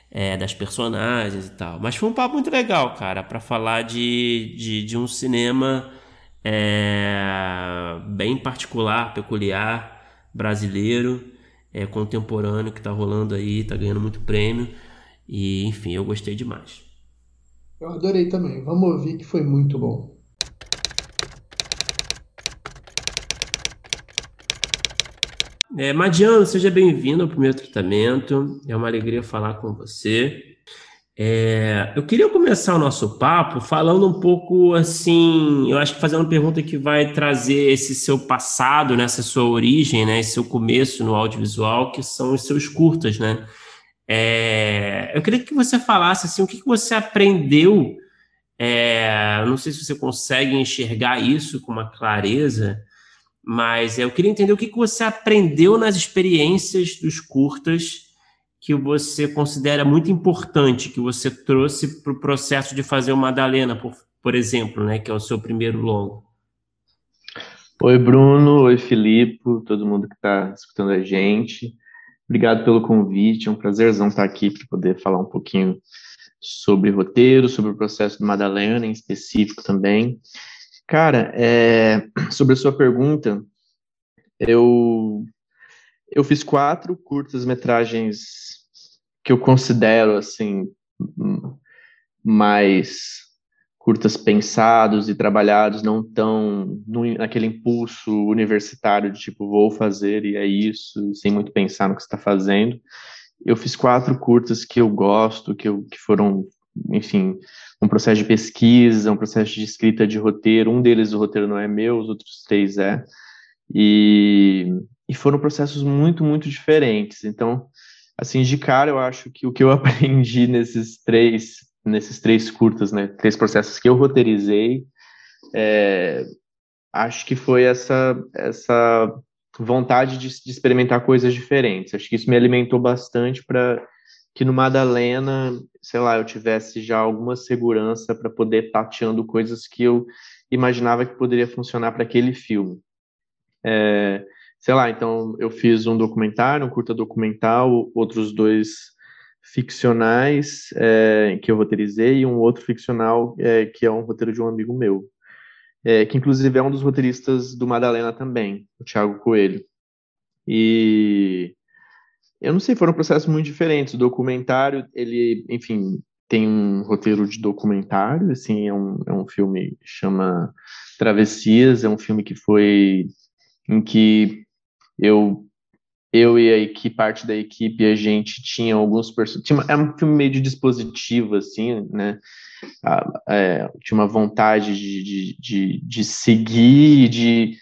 [SPEAKER 2] é, das personagens e tal. Mas foi um papo muito legal, cara, para falar de, de, de, um cinema é, bem particular, peculiar, brasileiro, é, contemporâneo que tá rolando aí, tá ganhando muito prêmio. E enfim, eu gostei demais.
[SPEAKER 1] Eu adorei também. Vamos ouvir que foi muito bom.
[SPEAKER 2] É, Madiano, seja bem-vindo ao primeiro tratamento. É uma alegria falar com você. É, eu queria começar o nosso papo falando um pouco assim, eu acho que fazendo uma pergunta que vai trazer esse seu passado, né, essa sua origem, né, esse seu começo no audiovisual, que são os seus curtas, né? É, eu queria que você falasse assim, o que, que você aprendeu. É, não sei se você consegue enxergar isso com uma clareza mas eu queria entender o que, você aprendeu nas experiências dos curtas que você considera muito importante, que você trouxe para o processo de fazer o Madalena, por, por exemplo, né, que é o seu primeiro longo.
[SPEAKER 3] Oi, Bruno. Oi, Filipe, todo mundo que está escutando a gente. Obrigado pelo convite. É um prazerzão estar aqui para poder falar um pouquinho sobre roteiro, sobre o processo do Madalena em específico também. Cara, é, sobre a sua pergunta, eu, eu fiz quatro curtas-metragens que eu considero, assim, mais curtas pensados e trabalhados, não tão no, naquele impulso universitário de tipo, vou fazer e é isso, sem muito pensar no que está fazendo. Eu fiz quatro curtas que eu gosto, que, eu, que foram, enfim, um processo de pesquisa, um processo de escrita de roteiro. Um deles, o roteiro não é meu, os outros três é. E, e foram processos muito, muito diferentes. Então, assim, de cara, eu acho que o que eu *laughs* aprendi nesses três, nesses três curtas, né, três processos que eu roteirizei, é, acho que foi essa, essa vontade de, de experimentar coisas diferentes. Acho que isso me alimentou bastante para que no Madalena, sei lá, eu tivesse já alguma segurança para poder tateando coisas que eu imaginava que poderia funcionar para aquele filme. É, sei lá, então eu fiz um documentário, um curta documental, outros dois ficcionais é, que eu roteirizei e um outro ficcional é, que é um roteiro de um amigo meu, é, que inclusive é um dos roteiristas do Madalena também, o Thiago Coelho. E eu não sei, foram processos muito diferentes. O documentário, ele, enfim, tem um roteiro de documentário, assim, é um, é um filme que chama Travessias, é um filme que foi em que eu eu e a equipe, parte da equipe, a gente tinha alguns personagens. É um filme meio de dispositivo, assim, né? é, tinha uma vontade de, de, de, de seguir, de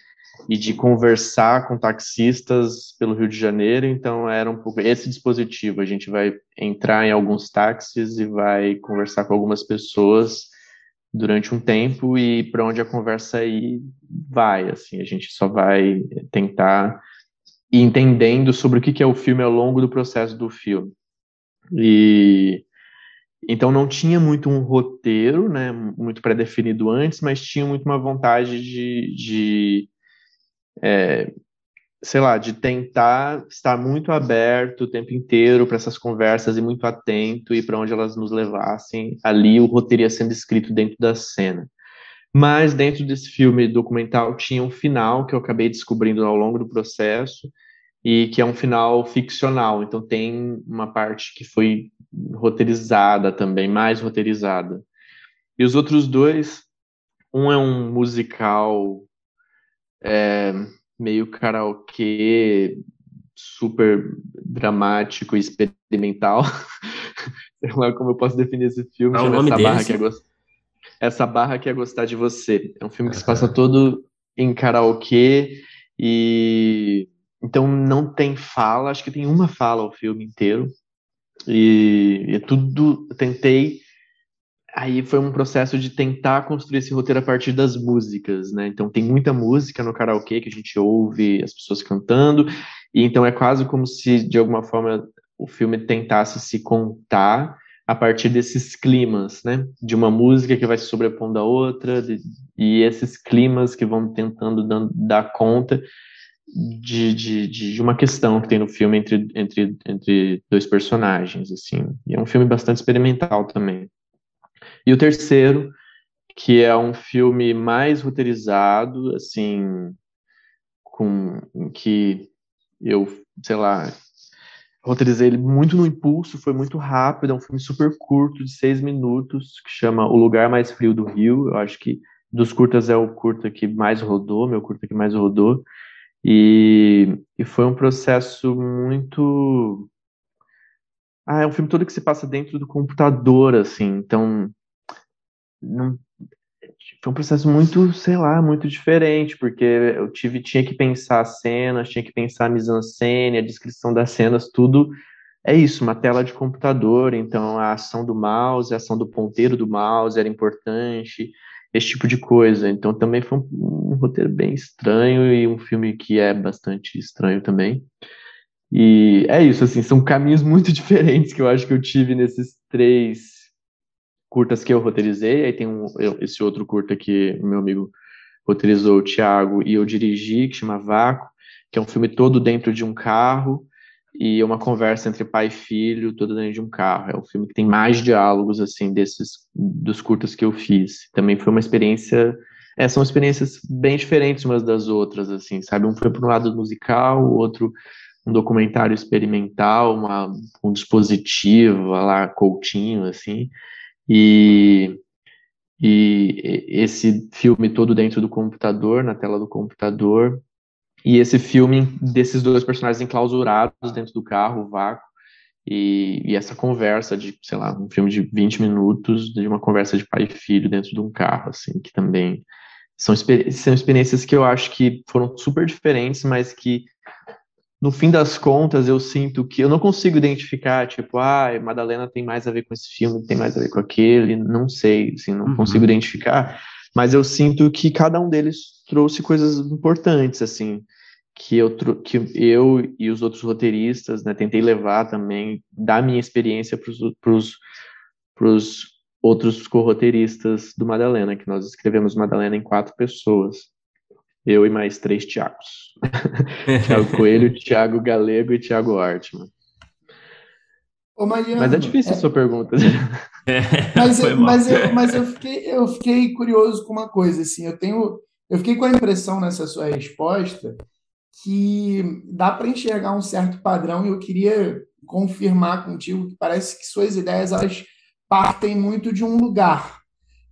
[SPEAKER 3] e de conversar com taxistas pelo Rio de Janeiro, então era um pouco esse dispositivo. A gente vai entrar em alguns táxis e vai conversar com algumas pessoas durante um tempo e para onde a conversa aí vai, assim, a gente só vai tentar e entendendo sobre o que, é o filme ao longo do processo do filme. E então não tinha muito um roteiro, né, muito pré-definido antes, mas tinha muito uma vontade de, de é, sei lá, de tentar estar muito aberto o tempo inteiro para essas conversas e muito atento e para onde elas nos levassem. Ali o roteiro ia sendo escrito dentro da cena. Mas dentro desse filme documental tinha um final que eu acabei descobrindo ao longo do processo e que é um final ficcional. Então tem uma parte que foi roteirizada também, mais roteirizada. E os outros dois, um é um musical é, meio karaokê, super dramático e experimental. *laughs* Sei lá como eu posso definir esse filme.
[SPEAKER 2] Nome
[SPEAKER 3] essa barra que é gost... Essa barra que é gostar de você. É um filme que se passa todo em karaokê e então não tem fala, acho que tem uma fala o filme inteiro. E, e tudo tentei aí foi um processo de tentar construir esse roteiro a partir das músicas, né? Então tem muita música no karaokê que a gente ouve as pessoas cantando, e então é quase como se de alguma forma o filme tentasse se contar a partir desses climas, né? De uma música que vai se sobrepondo a outra, de, e esses climas que vão tentando dar conta de, de, de, uma questão que tem no filme entre, entre, entre dois personagens, assim. E é um filme bastante experimental também. E o terceiro, que é um filme mais roteirizado, assim, com que eu, sei lá, roteirizei ele muito no impulso, foi muito rápido, é um filme super curto, de seis minutos, que chama O Lugar Mais Frio do Rio. Eu acho que dos curtas é o curta que mais rodou, meu curta que mais rodou. E, e foi um processo muito. Ah, é um filme todo que se passa dentro do computador, assim, então não, foi um processo muito, sei lá, muito diferente, porque eu tive, tinha que pensar as cenas, tinha que pensar a mise-en-scène, a descrição das cenas, tudo é isso, uma tela de computador, então a ação do mouse, a ação do ponteiro do mouse era importante, esse tipo de coisa. Então também foi um, um roteiro bem estranho e um filme que é bastante estranho também. E é isso, assim, são caminhos *laughs* muito diferentes que eu acho que eu tive nesses três curtas que eu roteirizei, aí tem um, eu, esse outro curta que meu amigo roteirizou, o Thiago, e eu dirigi, que chama Vácuo, que é um filme todo dentro de um carro e uma conversa entre pai e filho, todo dentro de um carro. É um filme que tem mais diálogos, assim, desses, dos curtas que eu fiz. Também foi uma experiência, é, são experiências bem diferentes umas das outras, assim, sabe? Um foi para um lado musical, o outro um documentário experimental, uma, um dispositivo, lá, Coutinho, assim, e, e esse filme todo dentro do computador, na tela do computador, e esse filme desses dois personagens enclausurados dentro do carro, o vácuo, e, e, essa conversa de, sei lá, um filme de 20 minutos, de uma conversa de pai e filho dentro de um carro, assim, que também são, são experiências que eu acho que foram super diferentes, mas que no fim das contas, eu sinto que eu não consigo identificar, tipo, ah, Madalena tem mais a ver com esse filme, tem mais a ver com aquele, não sei, assim, não uhum. consigo identificar, mas eu sinto que cada um deles trouxe coisas importantes, assim, que eu, que eu e os outros roteiristas, né, tentei levar também da minha experiência para os outros co-roteiristas do Madalena, que nós escrevemos Madalena em quatro pessoas. Eu e mais três Tiagos. *laughs* Tiago Coelho, Tiago Galego e Tiago Ortman.
[SPEAKER 1] Ô, Mariano,
[SPEAKER 3] mas é difícil é... a sua pergunta. *laughs*
[SPEAKER 1] É, mas, eu, mas, eu, mas eu, fiquei, eu fiquei curioso com uma coisa, assim, eu tenho, eu fiquei com a impressão nessa sua resposta que dá para enxergar um certo padrão e eu queria confirmar contigo que parece que suas ideias elas partem muito de um lugar,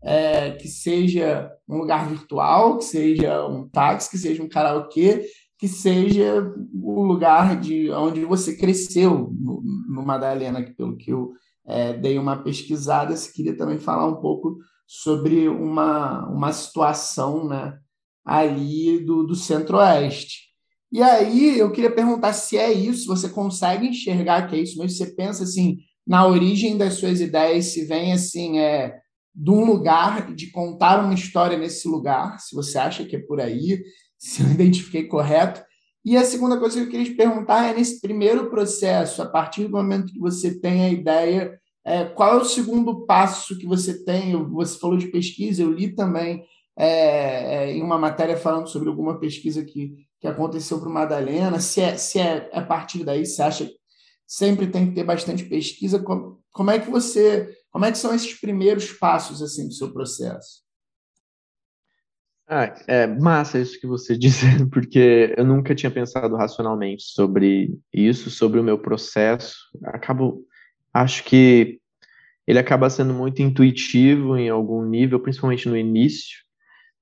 [SPEAKER 1] é, que seja um lugar virtual, que seja um táxi, que seja um karaokê, que seja o lugar de onde você cresceu no, no Madalena, que pelo que eu é, dei uma pesquisada, se queria também falar um pouco sobre uma, uma situação né, ali do, do centro-oeste. E aí eu queria perguntar se é isso, você consegue enxergar que é isso mesmo? Você pensa assim, na origem das suas ideias, se vem assim, é, de um lugar, de contar uma história nesse lugar, se você acha que é por aí, se eu identifiquei correto. E a segunda coisa que eu queria te perguntar é nesse primeiro processo, a partir do momento que você tem a ideia, é, qual é o segundo passo que você tem? Você falou de pesquisa, eu li também é, é, em uma matéria falando sobre alguma pesquisa que, que aconteceu para o Madalena. Se é, se é a partir daí, você acha que sempre tem que ter bastante pesquisa? Como, como é que você, como é que são esses primeiros passos assim do seu processo?
[SPEAKER 3] Ah, é massa isso que você *laughs* disse, porque eu nunca tinha pensado racionalmente sobre isso, sobre o meu processo. Acabo, acho que ele acaba sendo muito intuitivo em algum nível, principalmente no início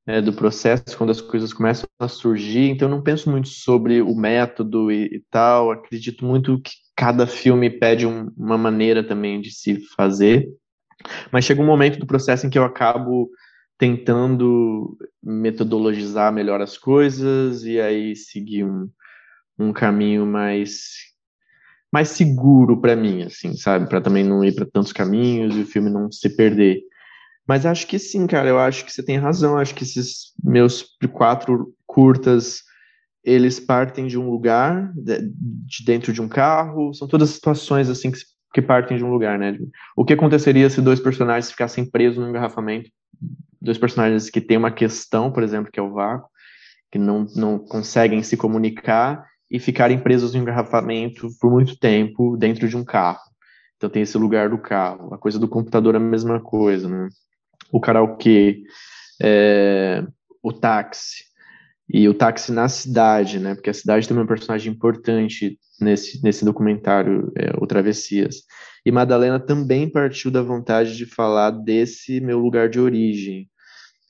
[SPEAKER 3] é, do processo, quando as coisas começam a surgir. Então, eu não penso muito sobre o método e, e tal. Acredito muito que cada filme pede um, uma maneira também de se fazer. Mas chega um momento do processo em que eu acabo tentando metodologizar melhor as coisas e aí seguir um, um caminho mais mais seguro para mim, assim, sabe, para também não ir para tantos caminhos e o filme não se perder. Mas acho que sim, cara, eu acho que você tem razão. Acho que esses meus quatro curtas eles partem de um lugar, de dentro de um carro, são todas situações assim que, que partem de um lugar, né? O que aconteceria se dois personagens ficassem presos no engarrafamento dois personagens que têm uma questão, por exemplo, que é o vácuo, que não, não conseguem se comunicar e ficarem presos no engarrafamento por muito tempo dentro de um carro. Então tem esse lugar do carro. A coisa do computador é a mesma coisa, né? O karaokê, é, o táxi, e o táxi na cidade, né? Porque a cidade tem um personagem importante nesse, nesse documentário, é, o Travessias. E Madalena também partiu da vontade de falar desse meu lugar de origem.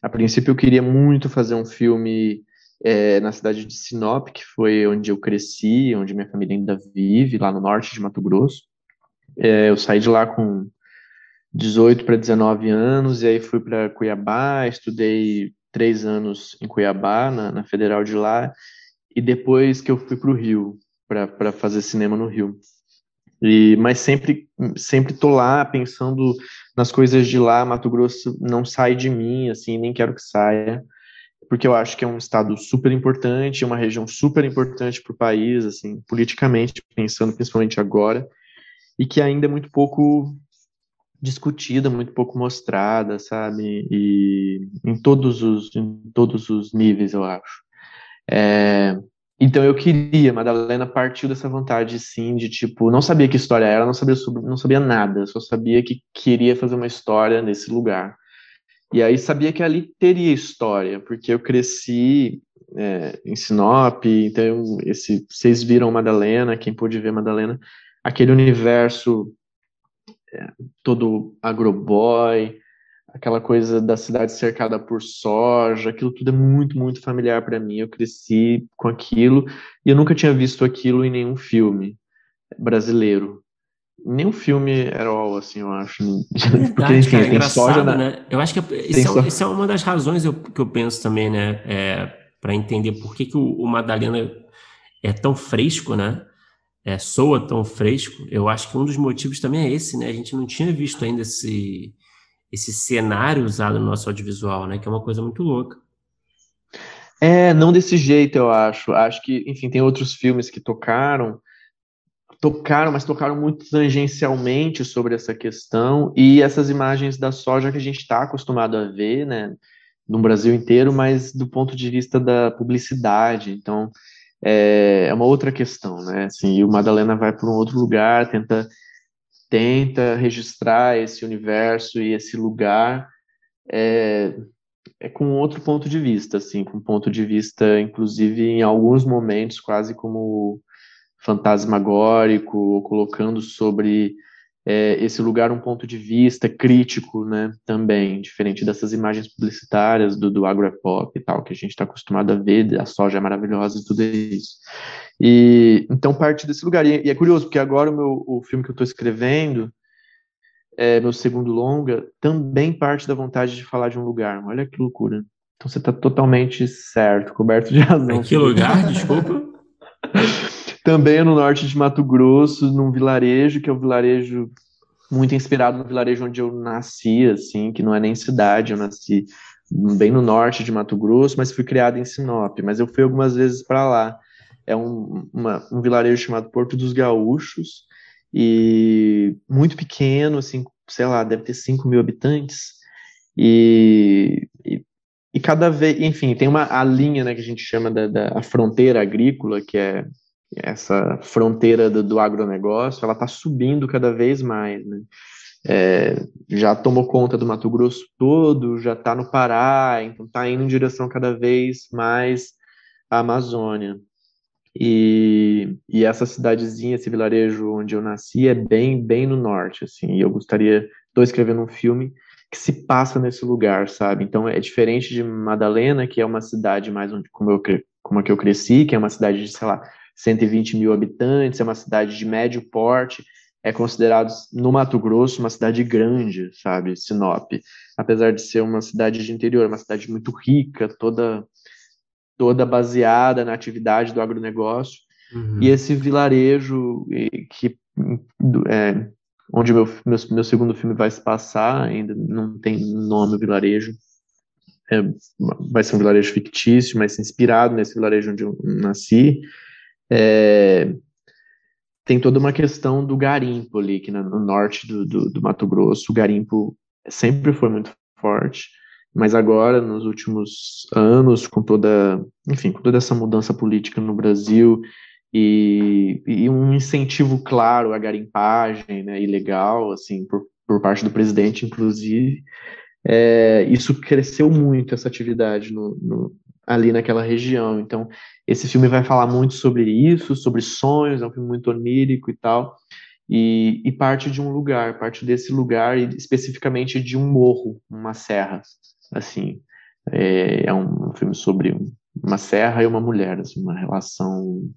[SPEAKER 3] A princípio, eu queria muito fazer um filme é, na cidade de Sinop, que foi onde eu cresci, onde minha família ainda vive, lá no norte de Mato Grosso. É, eu saí de lá com 18 para 19 anos, e aí fui para Cuiabá, estudei três anos em Cuiabá, na, na Federal de lá, e depois que eu fui para o Rio, para fazer cinema no Rio. E, mas sempre, sempre tô lá pensando nas coisas de lá. Mato Grosso não sai de mim, assim, nem quero que saia, porque eu acho que é um estado super importante, uma região super importante para o país, assim, politicamente, pensando principalmente agora, e que ainda é muito pouco discutida, muito pouco mostrada, sabe? E em todos os, em todos os níveis, eu acho. É, então eu queria, Madalena partiu dessa vontade, sim, de tipo, não sabia que história era, não sabia sobre, não sabia nada, só sabia que queria fazer uma história nesse lugar. E aí sabia que ali teria história, porque eu cresci é, em Sinop, então esse, vocês viram Madalena, quem pôde ver Madalena, aquele universo é, todo agroboy, aquela coisa da cidade cercada por soja, aquilo tudo é muito, muito familiar para mim. Eu cresci com aquilo e eu nunca tinha visto aquilo em nenhum filme brasileiro. Nenhum filme era all, assim, eu acho. *laughs*
[SPEAKER 2] Verdade, Porque, enfim, cara, tem soja na... né? Eu acho que isso é, isso é, uma das razões eu, que eu penso também, né? É, para entender por que, que o, o Madalena é tão fresco, né? É, soa tão fresco. Eu acho que um dos motivos também é esse, né? A gente não tinha visto ainda esse, esse cenário usado no nosso audiovisual, né? Que é uma coisa muito louca.
[SPEAKER 3] É, não desse jeito, eu acho. Acho que, enfim, tem outros filmes que tocaram, tocaram, mas tocaram muito tangencialmente sobre essa questão e essas imagens da soja que a gente está acostumado a ver, né, no Brasil inteiro, mas do ponto de vista da publicidade. Então, é, é uma outra questão, né? Assim, e o Madalena vai para um outro lugar, tenta tenta registrar esse universo e esse lugar é, é com outro ponto de vista, assim, com um ponto de vista, inclusive, em alguns momentos, quase como fantasmagórico, colocando sobre é, esse lugar um ponto de vista crítico, né, também, diferente dessas imagens publicitárias do, do agropop e tal, que a gente está acostumado a ver, a soja é maravilhosa e tudo isso. E então parte desse lugar. E, e é curioso, porque agora o, meu, o filme que eu estou escrevendo, é, meu segundo longa, também parte da vontade de falar de um lugar. Olha que loucura. Então você está totalmente certo, coberto de razão.
[SPEAKER 2] Em que lugar, *laughs* desculpa?
[SPEAKER 3] Também é no norte de Mato Grosso, num vilarejo, que é um vilarejo muito inspirado no vilarejo onde eu nasci, assim, que não é nem cidade, eu nasci bem no norte de Mato Grosso, mas fui criado em Sinop. Mas eu fui algumas vezes para lá. é um, uma, um vilarejo chamado Porto dos Gaúchos, e muito pequeno, assim, sei lá, deve ter 5 mil habitantes, e, e, e, cada vez, enfim, tem uma a linha, né, que a gente chama da, da fronteira agrícola, que é essa fronteira do, do agronegócio, ela está subindo cada vez mais, né? É, já tomou conta do Mato Grosso todo, já está no Pará, então está indo em direção cada vez mais à Amazônia. E, e essa cidadezinha, esse vilarejo onde eu nasci é bem, bem no norte, assim. E eu gostaria, estou escrevendo um filme que se passa nesse lugar, sabe? Então é diferente de Madalena, que é uma cidade mais onde, como eu como que eu cresci, que é uma cidade de, sei lá, 120 mil habitantes, é uma cidade de médio porte, é considerado no Mato Grosso uma cidade grande, sabe? Sinop, apesar de ser uma cidade de interior, uma cidade muito rica, toda toda baseada na atividade do agronegócio. Uhum. E esse vilarejo que é, onde meu, meu, meu segundo filme vai se passar, ainda não tem nome vilarejo. É, vai ser um vilarejo fictício, mas inspirado nesse vilarejo onde eu nasci. É, tem toda uma questão do garimpo ali, que no norte do, do, do Mato Grosso, o garimpo sempre foi muito forte mas agora nos últimos anos com toda enfim com toda essa mudança política no Brasil e, e um incentivo claro à garimpagem né, ilegal assim por, por parte do presidente inclusive é, isso cresceu muito essa atividade no, no, ali naquela região. Então esse filme vai falar muito sobre isso sobre sonhos é um filme muito onírico e tal e, e, parte de um lugar, parte desse lugar, e especificamente de um morro, uma serra, assim, é, é um filme sobre uma serra e uma mulher, assim, uma relação,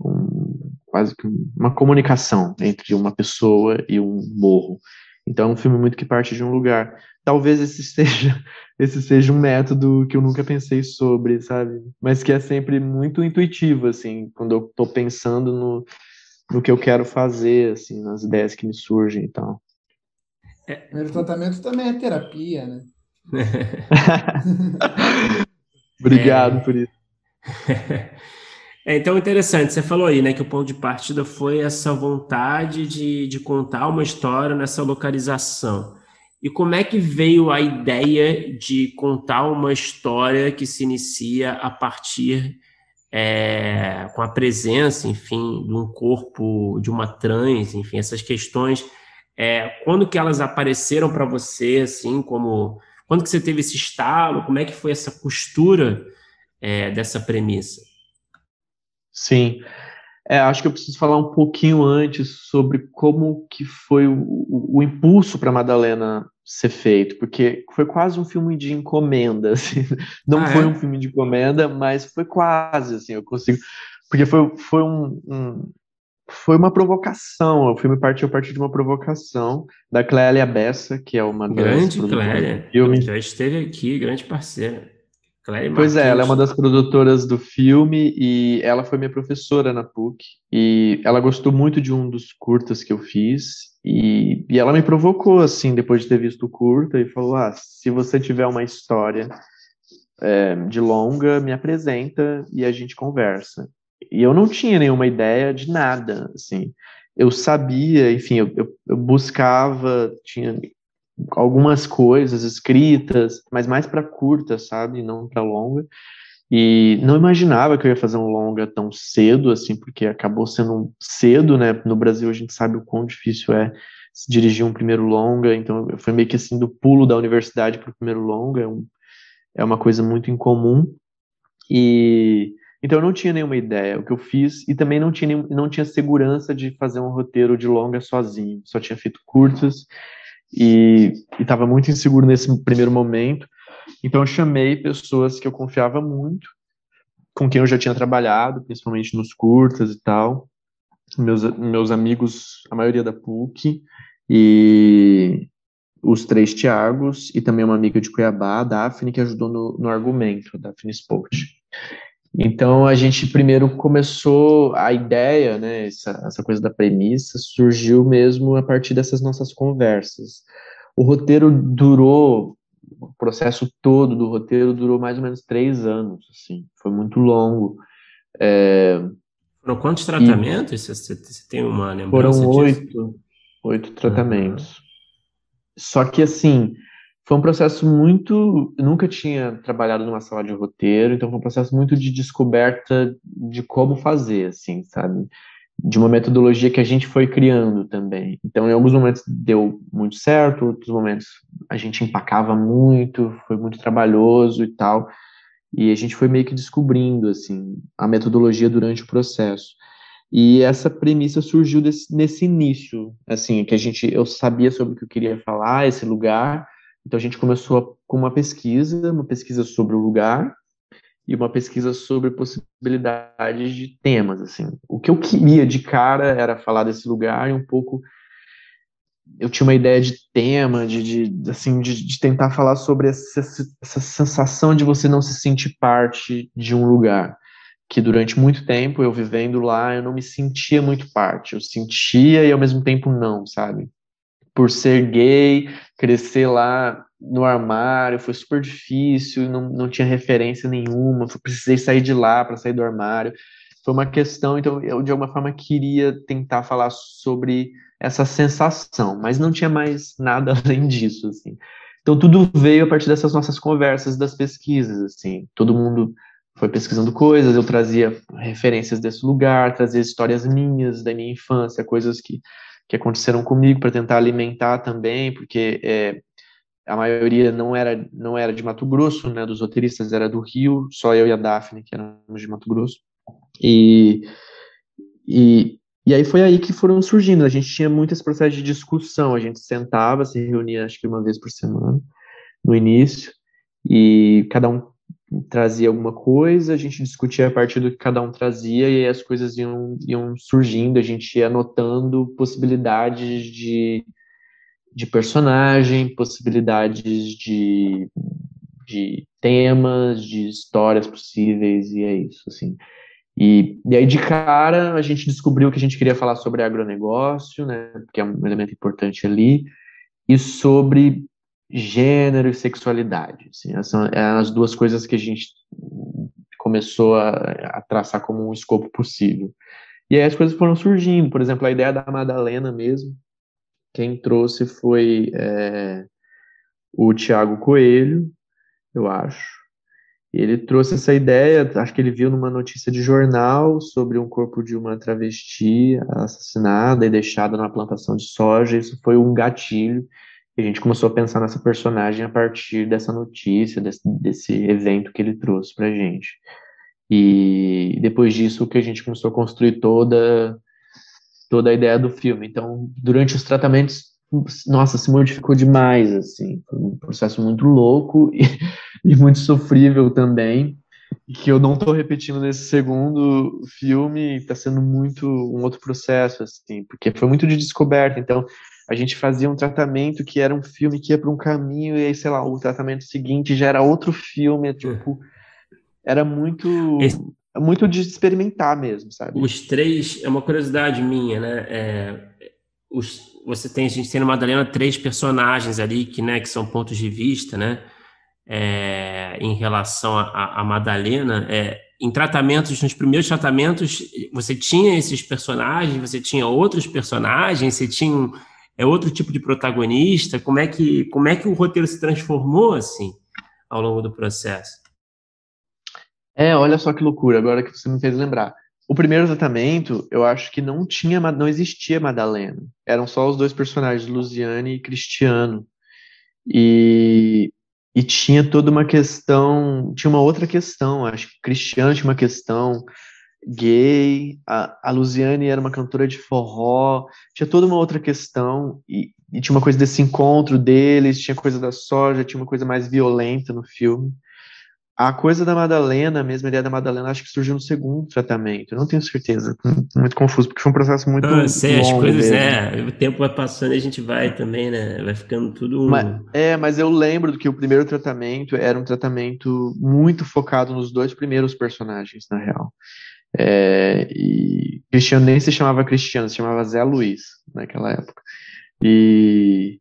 [SPEAKER 3] um, quase que uma comunicação entre uma pessoa e um morro. Então é um filme muito que parte de um lugar. Talvez esse *laughs* seja esse seja um método que eu nunca pensei sobre, sabe? Mas que é sempre muito intuitivo, assim, quando eu estou pensando no no que eu quero fazer, assim, nas ideias que me surgem e tal.
[SPEAKER 1] É, o tratamento também é terapia, né? *laughs* *laughs*
[SPEAKER 3] Obrigado é... por isso.
[SPEAKER 2] É, então, interessante, você falou aí, né, que o ponto de partida foi essa vontade de, de contar uma história nessa localização. E como é que veio a ideia de contar uma história que se inicia a partir é, com a presença, enfim, de um corpo, de uma trans, enfim, essas questões, é, quando que elas apareceram para você, assim, como, quando que você teve esse estalo, como é que foi essa costura é, dessa premissa?
[SPEAKER 3] Sim, é, acho que eu preciso falar um pouquinho antes sobre como que foi o, o, o impulso para Madalena ser feito, porque foi quase um filme de encomenda, *laughs* assim. Não ah, foi é? um filme de encomenda, mas foi quase, assim, eu consigo... Porque foi, foi um, um foi uma provocação, o filme partiu a partir de uma provocação da Clélia Bessa, que é uma
[SPEAKER 2] grande Clélia, filme. já esteve aqui, grande parceira.
[SPEAKER 3] Pois é, ela é uma das produtoras do filme e ela foi minha professora na PUC e ela gostou muito de um dos curtas que eu fiz e, e ela me provocou, assim, depois de ter visto o curta, e falou: ah, se você tiver uma história é, de longa, me apresenta e a gente conversa. E eu não tinha nenhuma ideia de nada, assim. Eu sabia, enfim, eu, eu, eu buscava, tinha algumas coisas escritas, mas mais para curta, sabe, não para longa. E não imaginava que eu ia fazer um longa tão cedo, assim, porque acabou sendo cedo, né? No Brasil a gente sabe o quão difícil é se dirigir um primeiro longa, então foi meio que assim do pulo da universidade para o primeiro longa, é, um, é uma coisa muito incomum. E então eu não tinha nenhuma ideia. O que eu fiz, e também não tinha, não tinha segurança de fazer um roteiro de longa sozinho, só tinha feito curtas e estava muito inseguro nesse primeiro momento. Então eu chamei pessoas que eu confiava muito, com quem eu já tinha trabalhado, principalmente nos curtas e tal, meus, meus amigos, a maioria da PUC, e os três Tiagos, e também uma amiga de Cuiabá, a Daphne, que ajudou no, no argumento, a Daphne Sport. Então a gente primeiro começou a ideia, né, essa, essa coisa da premissa surgiu mesmo a partir dessas nossas conversas. O roteiro durou o processo todo do roteiro durou mais ou menos três anos, assim, foi muito longo. É,
[SPEAKER 2] Foram quantos tratamentos? E... Você, você, tem uma lembrança
[SPEAKER 3] Foram
[SPEAKER 2] disso?
[SPEAKER 3] oito, oito tratamentos. Uhum. Só que, assim, foi um processo muito. Eu nunca tinha trabalhado numa sala de roteiro, então foi um processo muito de descoberta de como fazer, assim, sabe? De uma metodologia que a gente foi criando também. Então, em alguns momentos deu muito certo, outros momentos a gente empacava muito, foi muito trabalhoso e tal. E a gente foi meio que descobrindo, assim, a metodologia durante o processo. E essa premissa surgiu desse, nesse início, assim, que a gente, eu sabia sobre o que eu queria falar, esse lugar, então a gente começou com uma pesquisa, uma pesquisa sobre o lugar e uma pesquisa sobre possibilidades de temas, assim. O que eu queria de cara era falar desse lugar e um pouco eu tinha uma ideia de tema, de, de assim, de, de, tentar falar sobre essa, essa sensação de você não se sentir parte de um lugar que durante muito tempo eu vivendo lá eu não me sentia muito parte, eu sentia e ao mesmo tempo não, sabe? Por ser gay, crescer lá no armário, foi super difícil, não, não tinha referência nenhuma, precisei sair de lá para sair do armário. Foi uma questão, então eu de alguma forma queria tentar falar sobre essa sensação, mas não tinha mais nada *laughs* além disso, assim. Então tudo veio a partir dessas nossas conversas, das pesquisas, assim. Todo mundo foi pesquisando coisas, eu trazia referências desse lugar, trazia histórias minhas da minha infância, coisas que que aconteceram comigo para tentar alimentar também, porque é, a maioria não era não era de Mato Grosso, né, dos roteiristas era do Rio, só eu e a Daphne que éramos de Mato Grosso. E e e aí foi aí que foram surgindo. A gente tinha muito esse processo de discussão. A gente sentava, se reunia acho que uma vez por semana no início, e cada um trazia alguma coisa, a gente discutia a partir do que cada um trazia e aí as coisas iam, iam surgindo, a gente ia anotando possibilidades de, de personagem, possibilidades de, de temas, de histórias possíveis, e é isso, assim. E, e aí, de cara, a gente descobriu que a gente queria falar sobre agronegócio, né, que é um elemento importante ali, e sobre gênero e sexualidade. Assim, são é as duas coisas que a gente começou a, a, traçar como um escopo possível. E aí as coisas foram surgindo. Por exemplo, a ideia da Madalena mesmo, quem trouxe foi é, o Tiago Coelho, eu acho. Ele trouxe essa ideia, acho que ele viu numa notícia de jornal sobre um corpo de uma travesti assassinada e deixada numa plantação de soja. Isso foi um gatilho a gente começou a pensar nessa personagem a partir dessa notícia, desse, desse evento que ele trouxe pra gente. E depois disso que a gente começou a construir toda toda a ideia do filme. Então, durante os tratamentos, nossa, se modificou demais, assim, foi um processo muito louco *laughs* e, e muito sofrível também, que eu não estou repetindo nesse segundo filme, está sendo muito um outro processo, assim, porque foi muito de descoberta, então a gente fazia um tratamento que era um filme que ia para um caminho e aí, sei lá, o tratamento seguinte já era outro filme, é. tipo, era muito Esse... muito de experimentar mesmo, sabe?
[SPEAKER 2] Os três, é uma curiosidade minha, né? É, os, você tem, a gente tem no Madalena três personagens ali que, né, que são pontos de vista, né? É, em relação a, a Madalena, é, em tratamentos, nos primeiros tratamentos, você tinha esses personagens, você tinha outros personagens, você tinha um, é outro tipo de protagonista? Como é que, como é que o roteiro se transformou assim ao longo do processo?
[SPEAKER 3] É, olha só que loucura, agora que você me fez lembrar. O primeiro tratamento, eu acho que não tinha, não existia Madalena. Eram só os dois personagens, Luciane e Cristiano. E, e tinha toda uma questão, tinha uma outra questão, acho que Cristiano tinha uma questão, gay, a, a Luziane era uma cantora de forró, tinha toda uma outra questão, e, e, tinha uma coisa desse encontro deles, tinha coisa da soja, tinha uma coisa mais violenta no filme. A coisa da Madalena, mesmo a ideia da Madalena, acho que surgiu no segundo tratamento, não tenho certeza, muito confuso, porque foi um processo muito
[SPEAKER 2] ah, sei, as coisas, é, o tempo vai passando e a gente vai também, né, vai ficando tudo...
[SPEAKER 3] Mas, é, mas eu lembro que o primeiro tratamento era um tratamento muito focado nos dois primeiros personagens, na real. É, e Cristiano nem se chamava Cristiano, se chamava Zé Luiz naquela época. E,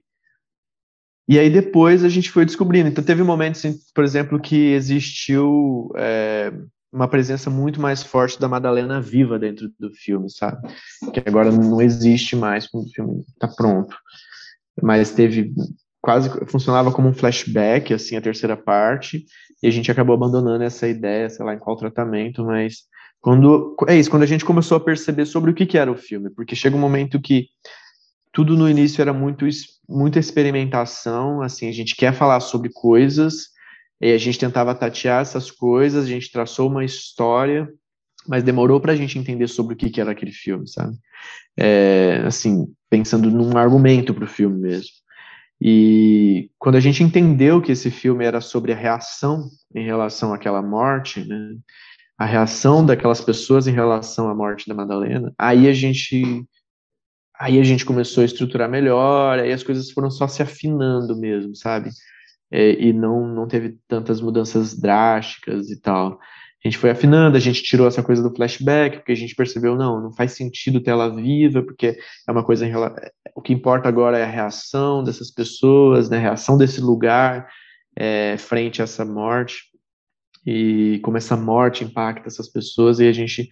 [SPEAKER 3] e aí depois a gente foi descobrindo. Então teve momentos, por exemplo, que existiu é, uma presença muito mais forte da Madalena viva dentro do filme, sabe? Que agora não existe mais o filme está pronto. Mas teve quase funcionava como um flashback, assim, a terceira parte, e a gente acabou abandonando essa ideia, sei lá, em qual tratamento, mas quando é isso, quando a gente começou a perceber sobre o que, que era o filme, porque chega um momento que tudo no início era muito muita experimentação, assim, a gente quer falar sobre coisas, e a gente tentava tatear essas coisas, a gente traçou uma história, mas demorou para a gente entender sobre o que, que era aquele filme, sabe? É, assim, pensando num argumento para o filme mesmo. E quando a gente entendeu que esse filme era sobre a reação em relação àquela morte, né, a reação daquelas pessoas em relação à morte da Madalena, aí a gente aí a gente começou a estruturar melhor, aí as coisas foram só se afinando mesmo, sabe? É, e não não teve tantas mudanças drásticas e tal. A gente foi afinando, a gente tirou essa coisa do flashback, porque a gente percebeu, não, não faz sentido ter ela viva, porque é uma coisa em relação. O que importa agora é a reação dessas pessoas, né, a reação desse lugar é, frente a essa morte e como essa morte impacta essas pessoas, e a gente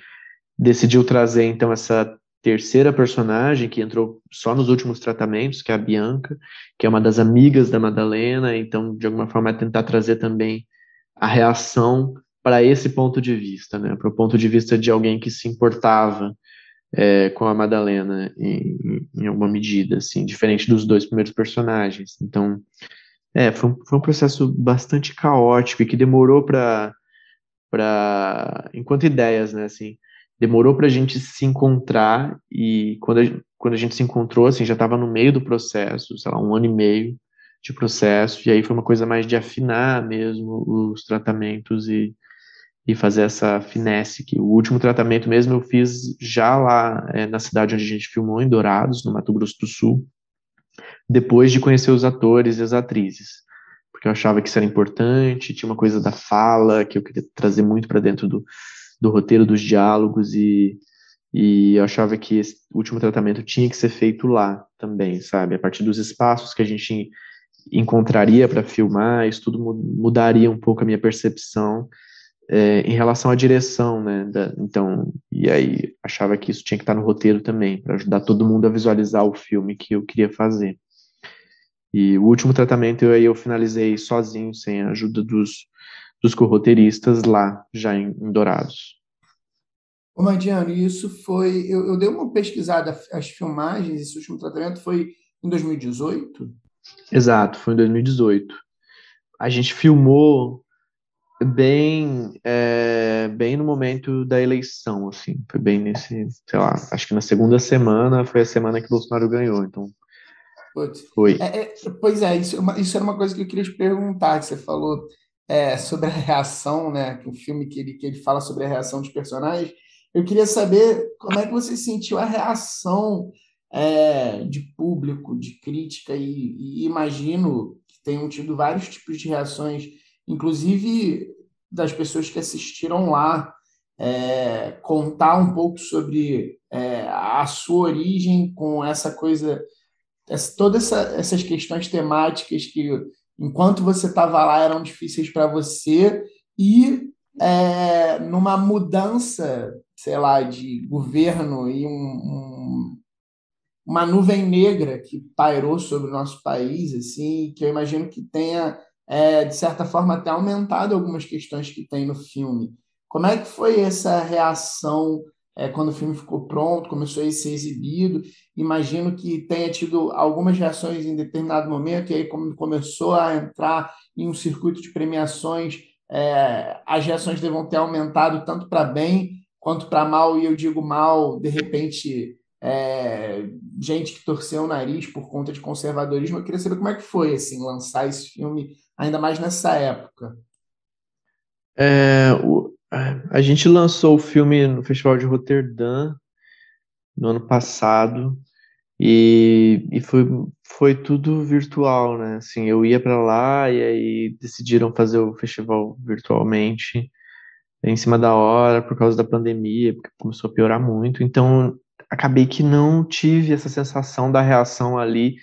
[SPEAKER 3] decidiu trazer então essa terceira personagem que entrou só nos últimos tratamentos, que é a Bianca, que é uma das amigas da Madalena, então de alguma forma é tentar trazer também a reação para esse ponto de vista, né, para o ponto de vista de alguém que se importava é, com a Madalena em, em, alguma medida, assim, diferente dos dois primeiros personagens. Então, é, foi um, foi um processo bastante caótico e que demorou para, para, enquanto ideias, né, assim, demorou para a gente se encontrar e quando a, quando a gente se encontrou, assim, já estava no meio do processo, sei lá, um ano e meio de processo, e aí foi uma coisa mais de afinar mesmo os tratamentos e, e fazer essa finesse, que o último tratamento mesmo eu fiz já lá é, na cidade onde a gente filmou, em Dourados, no Mato Grosso do Sul, depois de conhecer os atores e as atrizes, porque eu achava que isso era importante, tinha uma coisa da fala que eu queria trazer muito para dentro do, do roteiro, dos diálogos, e, e eu achava que esse último tratamento tinha que ser feito lá também, sabe? A partir dos espaços que a gente encontraria para filmar, isso tudo mudaria um pouco a minha percepção é, em relação à direção, né? Da, então, e aí achava que isso tinha que estar no roteiro também, para ajudar todo mundo a visualizar o filme que eu queria fazer. E o último tratamento eu, aí eu finalizei sozinho, sem a ajuda dos, dos corroteiristas lá, já em, em Dourados.
[SPEAKER 1] Ô, Madiano, isso foi. Eu, eu dei uma pesquisada, as filmagens, esse último tratamento foi em 2018?
[SPEAKER 3] Exato, foi em 2018. A gente filmou bem é, bem no momento da eleição, assim, foi bem nesse, sei lá, acho que na segunda semana foi a semana que Bolsonaro ganhou, então
[SPEAKER 1] Putz. Foi. É, é, pois é, isso, é isso era uma coisa que eu queria te perguntar, que você falou é, sobre a reação, né? Que o filme que ele, que ele fala sobre a reação dos personagens. Eu queria saber como é que você sentiu a reação é, de público, de crítica, e, e, imagino que tenham tido vários tipos de reações, inclusive das pessoas que assistiram lá, é, contar um pouco sobre é, a sua origem com essa coisa essa, todas essa, essas questões temáticas que, enquanto você estava lá, eram difíceis para você, e é, numa mudança, sei lá, de governo e um, um, uma nuvem negra que pairou sobre o nosso país, assim, que eu imagino que tenha, é, de certa forma, até aumentado algumas questões que tem no filme. Como é que foi essa reação é, quando o filme ficou pronto, começou a ser exibido. Imagino que tenha tido algumas reações em determinado momento, e aí, como começou a entrar em um circuito de premiações, é, as reações devam ter aumentado tanto para bem quanto para mal, e eu digo mal, de repente, é, gente que torceu o nariz por conta de conservadorismo. Eu queria saber como é que foi assim, lançar esse filme, ainda mais nessa época.
[SPEAKER 3] É, a gente lançou o filme no Festival de Roterdã no ano passado e, e foi, foi tudo virtual, né? Assim, eu ia para lá e aí decidiram fazer o festival virtualmente em cima da hora por causa da pandemia, porque começou a piorar muito. Então, acabei que não tive essa sensação da reação ali,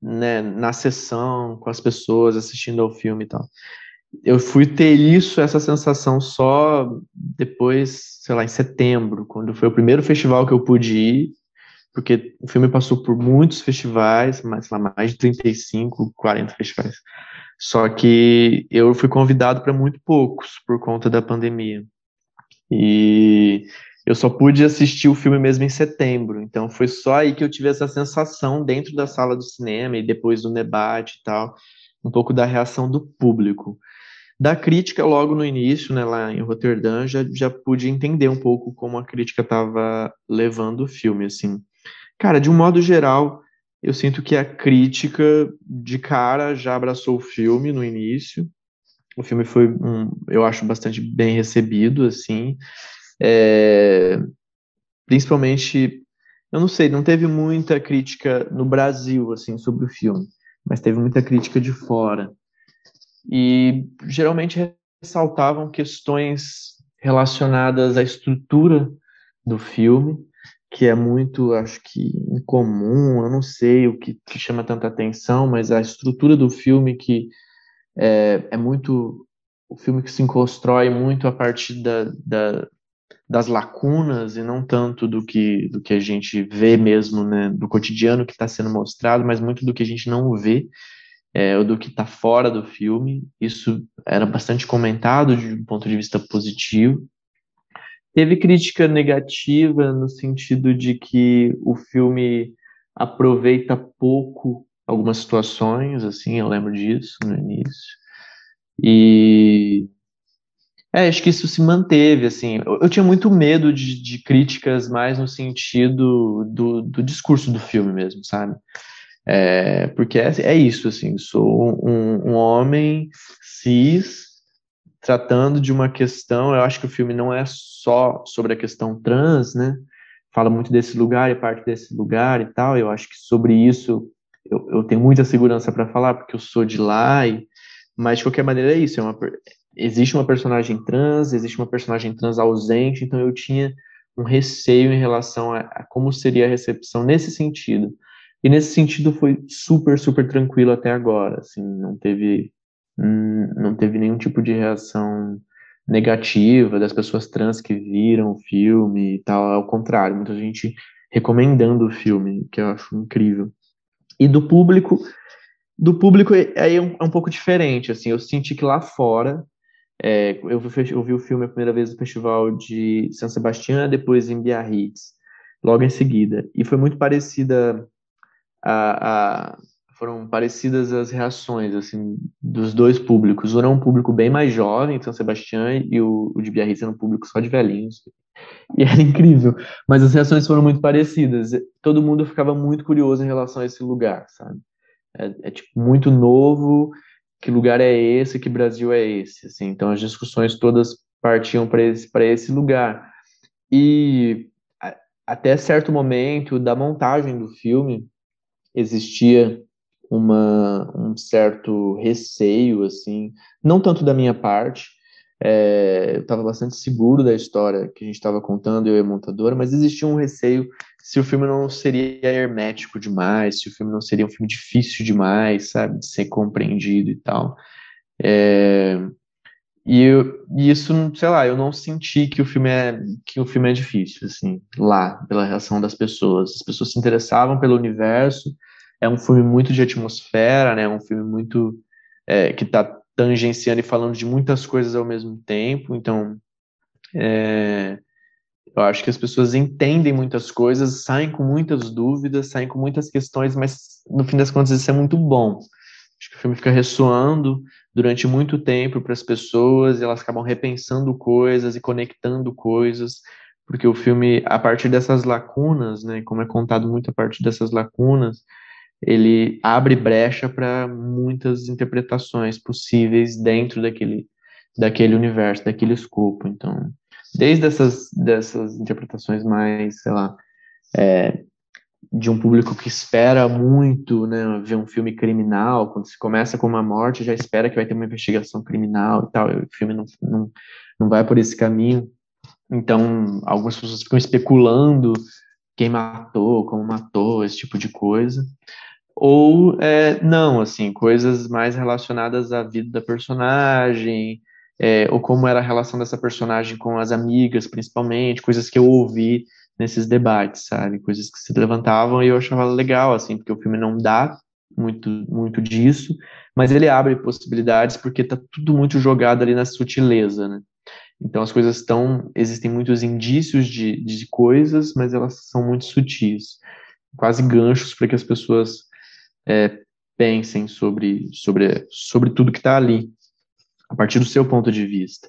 [SPEAKER 3] né, na sessão, com as pessoas assistindo ao filme e tal. Eu fui ter isso, essa sensação só depois, sei lá, em setembro, quando foi o primeiro festival que eu pude ir, porque o filme passou por muitos festivais, mais, lá, mais de 35, 40 festivais. Só que eu fui convidado para muito poucos por conta da pandemia. E eu só pude assistir o filme mesmo em setembro, então foi só aí que eu tive essa sensação dentro da sala do cinema e depois do debate e tal, um pouco da reação do público. Da crítica, logo no início, né, lá em Roterdã, já, já pude entender um pouco como a crítica estava levando o filme, assim. Cara, de um modo geral, eu sinto que a crítica de cara já abraçou o filme no início. O filme foi, um, eu acho, bastante bem recebido, assim. É, principalmente, eu não sei, não teve muita crítica no Brasil, assim, sobre o filme, mas teve muita crítica de fora. E geralmente ressaltavam questões relacionadas à estrutura do filme, que é muito, acho que, incomum, eu não sei o que, que chama tanta atenção, mas a estrutura do filme que é, é muito, o filme que se constrói muito a partir da, da, das lacunas e não tanto do que, do que a gente vê mesmo, né, do cotidiano que está sendo mostrado, mas muito do que a gente não vê, é, do que está fora do filme. Isso era bastante comentado de um ponto de vista positivo. Teve crítica negativa no sentido de que o filme aproveita pouco algumas situações, assim, eu lembro disso no início. E é, acho que isso se manteve, assim. Eu, eu tinha muito medo de, de, críticas mais no sentido do, do discurso do filme mesmo, sabe? É, porque é, é, isso, assim, sou um, um, homem cis tratando de uma questão, eu acho que o filme não é só sobre a questão trans, né, fala muito desse lugar e parte desse lugar e tal, eu acho que sobre isso eu, eu tenho muita segurança para falar, porque eu sou de lá, e, mas de qualquer maneira é isso, é uma, existe uma personagem trans, existe uma personagem trans ausente, então eu tinha um receio em relação a, a como seria a recepção nesse sentido, e nesse sentido foi super, super tranquilo até agora, assim, não teve hum, não teve nenhum tipo de reação negativa das pessoas trans que viram o filme e tal, ao contrário, muita gente recomendando o filme, que eu acho incrível. E do público, do público aí é um, é um pouco diferente, assim, eu senti que lá fora, é, eu, vi, eu vi o filme a primeira vez no festival de São Sebastião, depois em Biarritz, logo em seguida, e foi muito parecida a, a, foram parecidas as reações assim dos dois públicos. O era um público bem mais jovem, São Sebastião, e o, o de Biarritz era um público só de velhinhos. E era incrível, mas as reações foram muito parecidas. Todo mundo ficava muito curioso em relação a esse lugar, sabe? É, é tipo muito novo. Que lugar é esse? Que Brasil é esse? Assim, então as discussões todas partiam para esse para esse lugar. E até certo momento da montagem do filme, existia uma, um certo receio, assim, não tanto da minha parte, é, estava bastante seguro da história que a gente estava contando, eu e a montadora, mas existia um receio se o filme não seria hermético demais, se o filme não seria um filme difícil demais, sabe, de ser compreendido e tal. É, e, eu, e isso, sei lá, eu não senti que o filme é que o filme é difícil, assim, lá, pela reação das pessoas. As pessoas se interessavam pelo universo, é um filme muito de atmosfera, né? Um filme muito é, que está tangenciando e falando de muitas coisas ao mesmo tempo. Então, é, eu acho que as pessoas entendem muitas coisas, saem com muitas dúvidas, saem com muitas questões, mas no fim das contas isso é muito bom. Acho que o filme fica ressoando durante muito tempo para as pessoas e elas acabam repensando coisas e conectando coisas, porque o filme, a partir dessas lacunas, né, como é contado muito a partir dessas lacunas, ele abre brecha para muitas interpretações possíveis dentro daquele, daquele universo, daquele escopo. Então, desde essas dessas interpretações mais, sei lá, é, de um público que espera muito, né, ver um filme criminal, quando se começa com uma morte, já espera que vai ter uma investigação criminal e tal, e o filme não, não, não vai por esse caminho. Então, algumas pessoas ficam especulando quem matou, como matou, esse tipo de coisa ou é, não, assim, coisas mais relacionadas à vida da personagem, é, ou como era a relação dessa personagem com as amigas, principalmente, coisas que eu ouvi nesses debates, sabe? Coisas que se levantavam e eu achava legal, assim, porque o filme não dá muito, muito disso, mas ele abre possibilidades porque tá tudo muito jogado ali na sutileza, né? Então as coisas estão, existem muitos indícios de, de coisas, mas elas são muito sutis, quase ganchos para que as pessoas é, pensem sobre, sobre, sobre tudo que está ali, a partir do seu ponto de vista.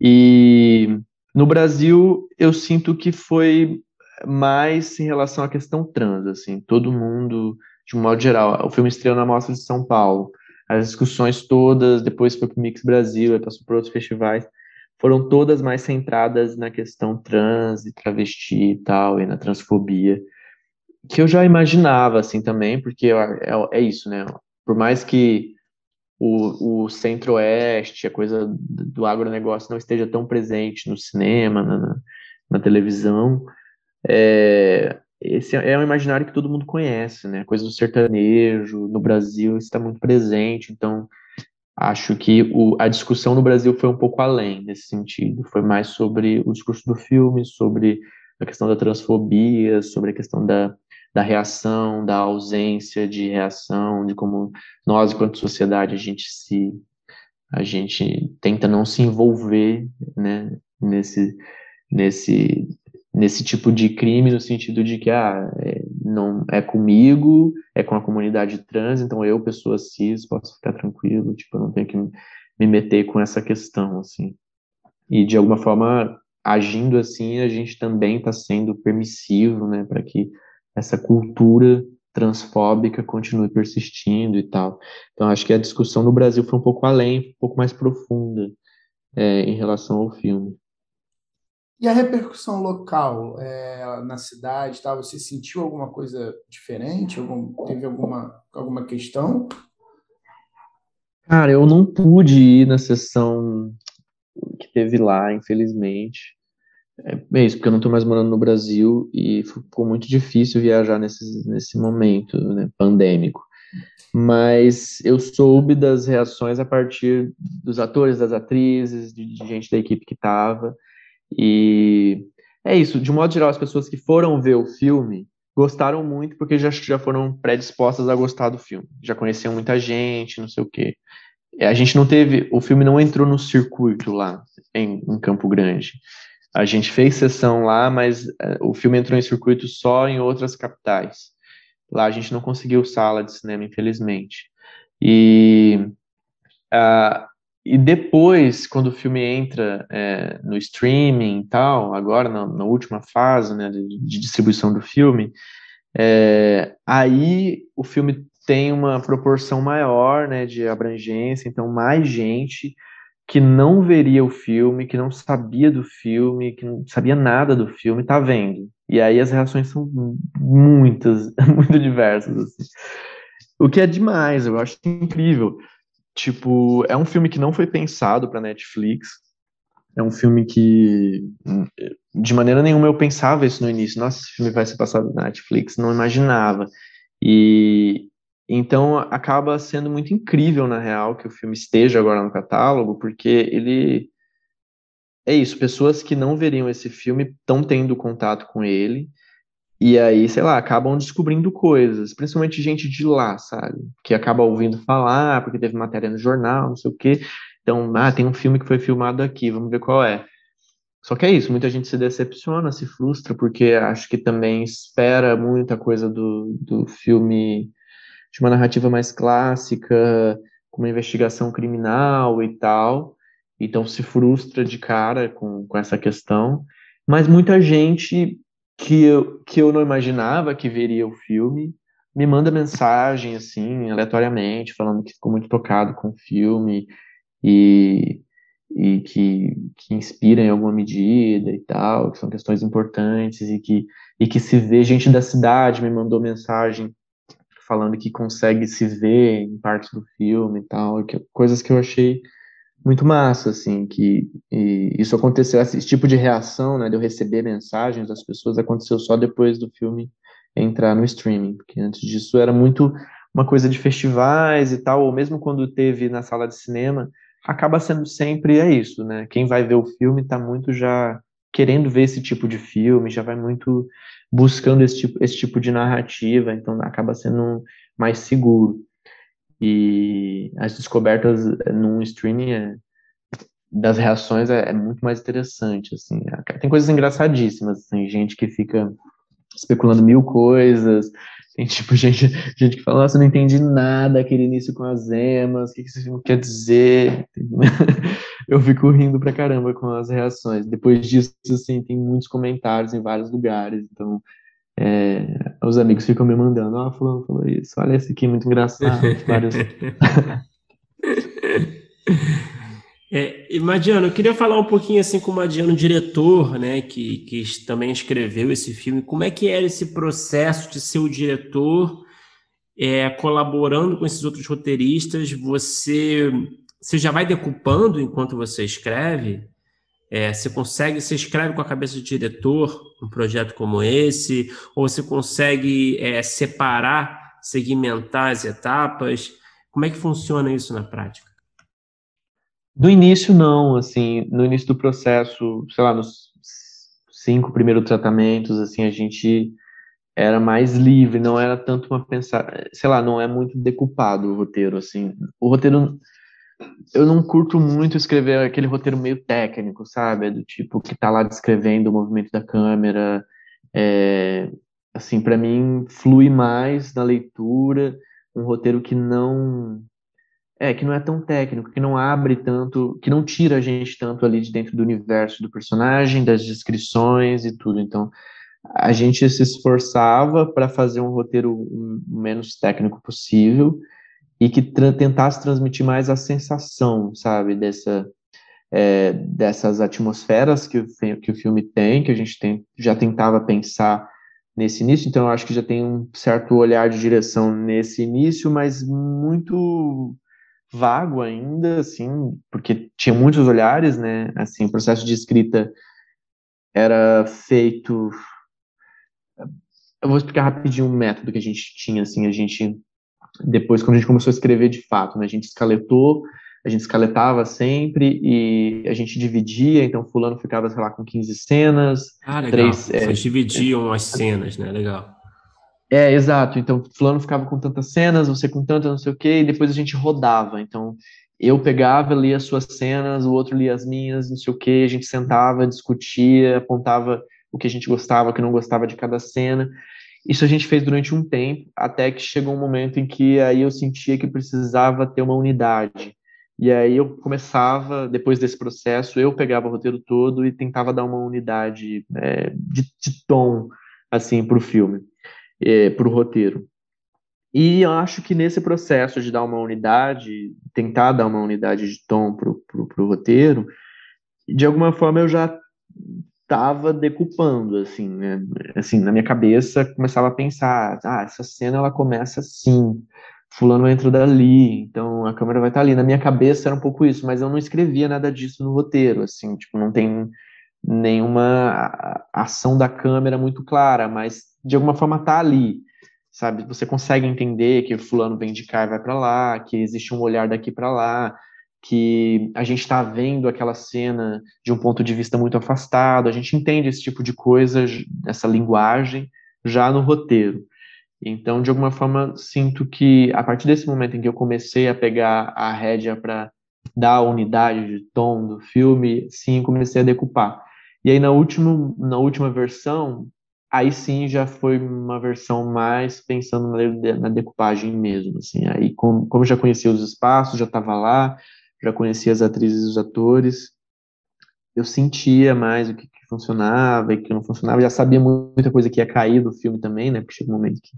[SPEAKER 3] E no Brasil, eu sinto que foi mais em relação à questão trans, assim, todo mundo, de um modo geral, o filme estreou na Mostra de São Paulo, as discussões todas, depois foi para o Mix Brasil, passou por outros festivais, foram todas mais centradas na questão trans e travesti e tal, e na transfobia, que eu já imaginava, assim, também, porque é, é isso, né, por mais que o, o centro-oeste, a coisa do agronegócio não esteja tão presente no cinema, na, na televisão, é, esse é um imaginário que todo mundo conhece, né? A coisa do sertanejo no Brasil está muito presente, então acho que o, a discussão no Brasil foi um pouco além nesse sentido. Foi mais sobre o discurso do filme, sobre a questão da transfobia, sobre a questão da, da reação, da ausência de reação, de como nós, enquanto sociedade, a gente se a gente tenta não se envolver, né, nesse nesse nesse tipo de crime no sentido de que ah, é, não é comigo, é com a comunidade trans, então eu, pessoa cis, posso ficar tranquilo, tipo, eu não tenho que me meter com essa questão, assim. E de alguma forma, agindo assim, a gente também está sendo permissivo, né, para que essa cultura transfóbica continue persistindo e tal. Então, acho que a discussão no Brasil foi um pouco além, um pouco mais profunda é, em relação ao filme.
[SPEAKER 1] E a repercussão local é, na cidade, tá? Você sentiu alguma coisa diferente? Algum, teve alguma, alguma questão?
[SPEAKER 3] Cara, eu não pude ir na sessão que teve lá, infelizmente. É isso, porque eu não estou mais morando no Brasil e ficou muito difícil viajar nesse, nesse momento né, pandêmico. Mas eu soube das reações a partir dos atores, das atrizes, de, de gente da equipe que estava. E é isso, de modo geral, as pessoas que foram ver o filme gostaram muito porque já, já foram predispostas a gostar do filme. Já conheciam muita gente, não sei o quê. É, a gente não teve, o filme não entrou no circuito lá em, em Campo Grande. A gente fez sessão lá, mas é, o filme entrou em circuito só em outras capitais. Lá a gente não conseguiu sala de cinema, infelizmente. E uh, e depois, quando o filme entra é, no streaming e tal, agora na, na última fase né, de, de, distribuição do filme, é, aí o filme tem uma proporção maior né, de abrangência, então mais gente que não veria o filme, que não sabia do filme, que não sabia nada do filme, tá vendo. E aí as reações são muitas, *laughs* muito diversas. Assim. O que é demais, eu acho incrível. Tipo, é um filme que não foi pensado para Netflix. É um filme que, de maneira nenhuma, eu pensava isso no início. Nossa, esse filme vai ser passado na Netflix. Não imaginava. E então acaba sendo muito incrível, na real, que o filme esteja agora no catálogo, porque ele. É isso, pessoas que não veriam esse filme estão tendo contato com ele e aí, sei lá, acabam descobrindo coisas, principalmente gente de lá, sabe? Que acaba ouvindo falar, porque teve matéria no jornal, não sei o quê. Então, ah, tem um filme que foi filmado aqui, vamos ver qual é. Só que é isso, muita gente se decepciona, se frustra, porque acho que também espera muita coisa do, do filme de uma narrativa mais clássica, com uma investigação criminal e tal. Então se frustra de cara com, com essa questão. Mas muita gente que eu, que eu não imaginava que veria o filme, me manda mensagem, assim, aleatoriamente, falando que ficou muito tocado com o filme e, e que, que inspira em alguma medida e tal, que são questões importantes e que, e que se vê gente da cidade me mandou mensagem falando que consegue se ver em partes do filme e tal, que, coisas que eu achei muito massa, assim, que isso aconteceu, esse tipo de reação, né, de eu receber mensagens das pessoas, aconteceu só depois do filme entrar no streaming, porque antes disso era muito uma coisa de festivais e tal, ou mesmo quando teve na sala de cinema, acaba sendo sempre é isso, né? Quem vai ver o filme está muito já querendo ver esse tipo de filme, já vai muito buscando esse tipo, esse tipo de narrativa, então acaba sendo mais seguro. E as descobertas num streaming é, das reações é, é, muito mais interessante, assim. Tem coisas engraçadíssimas, tem gente que fica especulando mil coisas, tem tipo *laughs* gente, gente que fala, nossa, não entendi nada aquele início com as emas, o que, que esse filme quer dizer? *laughs* Eu fico rindo pra caramba com as reações. Depois disso, assim, tem muitos comentários em vários lugares, então é, os amigos ficam me mandando, ó, oh, fulano falou isso, olha esse aqui, muito engraçado, *laughs* vários... *laughs*
[SPEAKER 2] É, e Madiano, eu queria falar um pouquinho assim com o Madiano, diretor, né, que, que também escreveu esse filme. Como é que era esse processo de ser o diretor, é, colaborando com esses outros roteiristas? Você, você já vai decupando enquanto você escreve? É, você consegue, você escreve com a cabeça de diretor um projeto como esse? Ou você consegue é, separar, segmentar as etapas? Como é que funciona isso na prática?
[SPEAKER 3] No início, não, assim, no início do processo, sei lá, nos cinco primeiros tratamentos, assim, a gente era mais livre, não era tanto uma pensar, sei lá, não é muito decupado o roteiro, assim. O roteiro, eu não curto muito escrever aquele roteiro meio técnico, sabe? É do tipo que tá lá descrevendo o movimento da câmera, é, assim, para mim flui mais na leitura, um roteiro que não é, que não é tão técnico, que não abre tanto, que não tira a gente tanto ali de dentro do universo do personagem, das descrições e tudo. Então, a gente se esforçava para fazer um roteiro o menos técnico possível e que tra tentasse transmitir mais a sensação, sabe, dessa é, dessas atmosferas que o, que o filme tem, que a gente tem, já tentava pensar nesse início, então eu acho que já tem um certo olhar de direção nesse início, mas muito vago ainda, assim, porque tinha muitos olhares, né? Assim, o processo de escrita era feito. Eu vou explicar rapidinho o método que a gente tinha, assim, a gente depois quando a gente começou a escrever de fato, né? A gente escaletou, a gente escaletava sempre e a gente dividia, então fulano ficava, sei lá, com 15 cenas.
[SPEAKER 2] Ah, legal. Três, Vocês é, dividiam é, as cenas, né? Legal.
[SPEAKER 3] É, exato. Então, fulano ficava com tantas cenas, você com tantas, não sei o quê, e depois a gente rodava. Então, eu pegava, lia as suas cenas, o outro lia as minhas, não sei o quê, a gente sentava, discutia, apontava o que a gente gostava, o que não gostava de cada cena. Isso a gente fez durante um tempo, até que chegou um momento em que aí eu sentia que precisava ter uma unidade. E aí eu começava, depois desse processo, eu pegava o roteiro todo e tentava dar uma unidade é, de, de tom, assim, para o filme é, para o roteiro. E eu acho que nesse processo de dar uma unidade, tentar dar uma unidade de tom para o roteiro, de alguma forma eu já estava decupando, assim, né? Assim, na minha cabeça começava a pensar, ah, essa cena ela começa assim, fulano entra dali, então a câmera vai estar tá ali. Na minha cabeça era um pouco isso, mas eu não escrevia nada disso no roteiro, assim, tipo, não tem nenhuma ação da câmera muito clara, mas de alguma forma tá ali, sabe? Você consegue entender que fulano vem de cá e vai para lá, que existe um olhar daqui para lá, que a gente está vendo aquela cena de um ponto de vista muito afastado, a gente entende esse tipo de coisa, essa linguagem, já no roteiro. Então, de alguma forma, sinto que a partir desse momento em que eu comecei a pegar a rédea para dar a unidade de tom do filme, sim, comecei a decupar. E aí na última, na última versão, aí sim já foi uma versão mais pensando na, na decupagem mesmo, assim. Aí como, como já conhecia os espaços, já estava lá, já conhecia as atrizes e os atores, eu sentia mais o que, que, funcionava e o que não funcionava, já sabia muita coisa que ia cair do filme também, né? Porque chegou um momento que,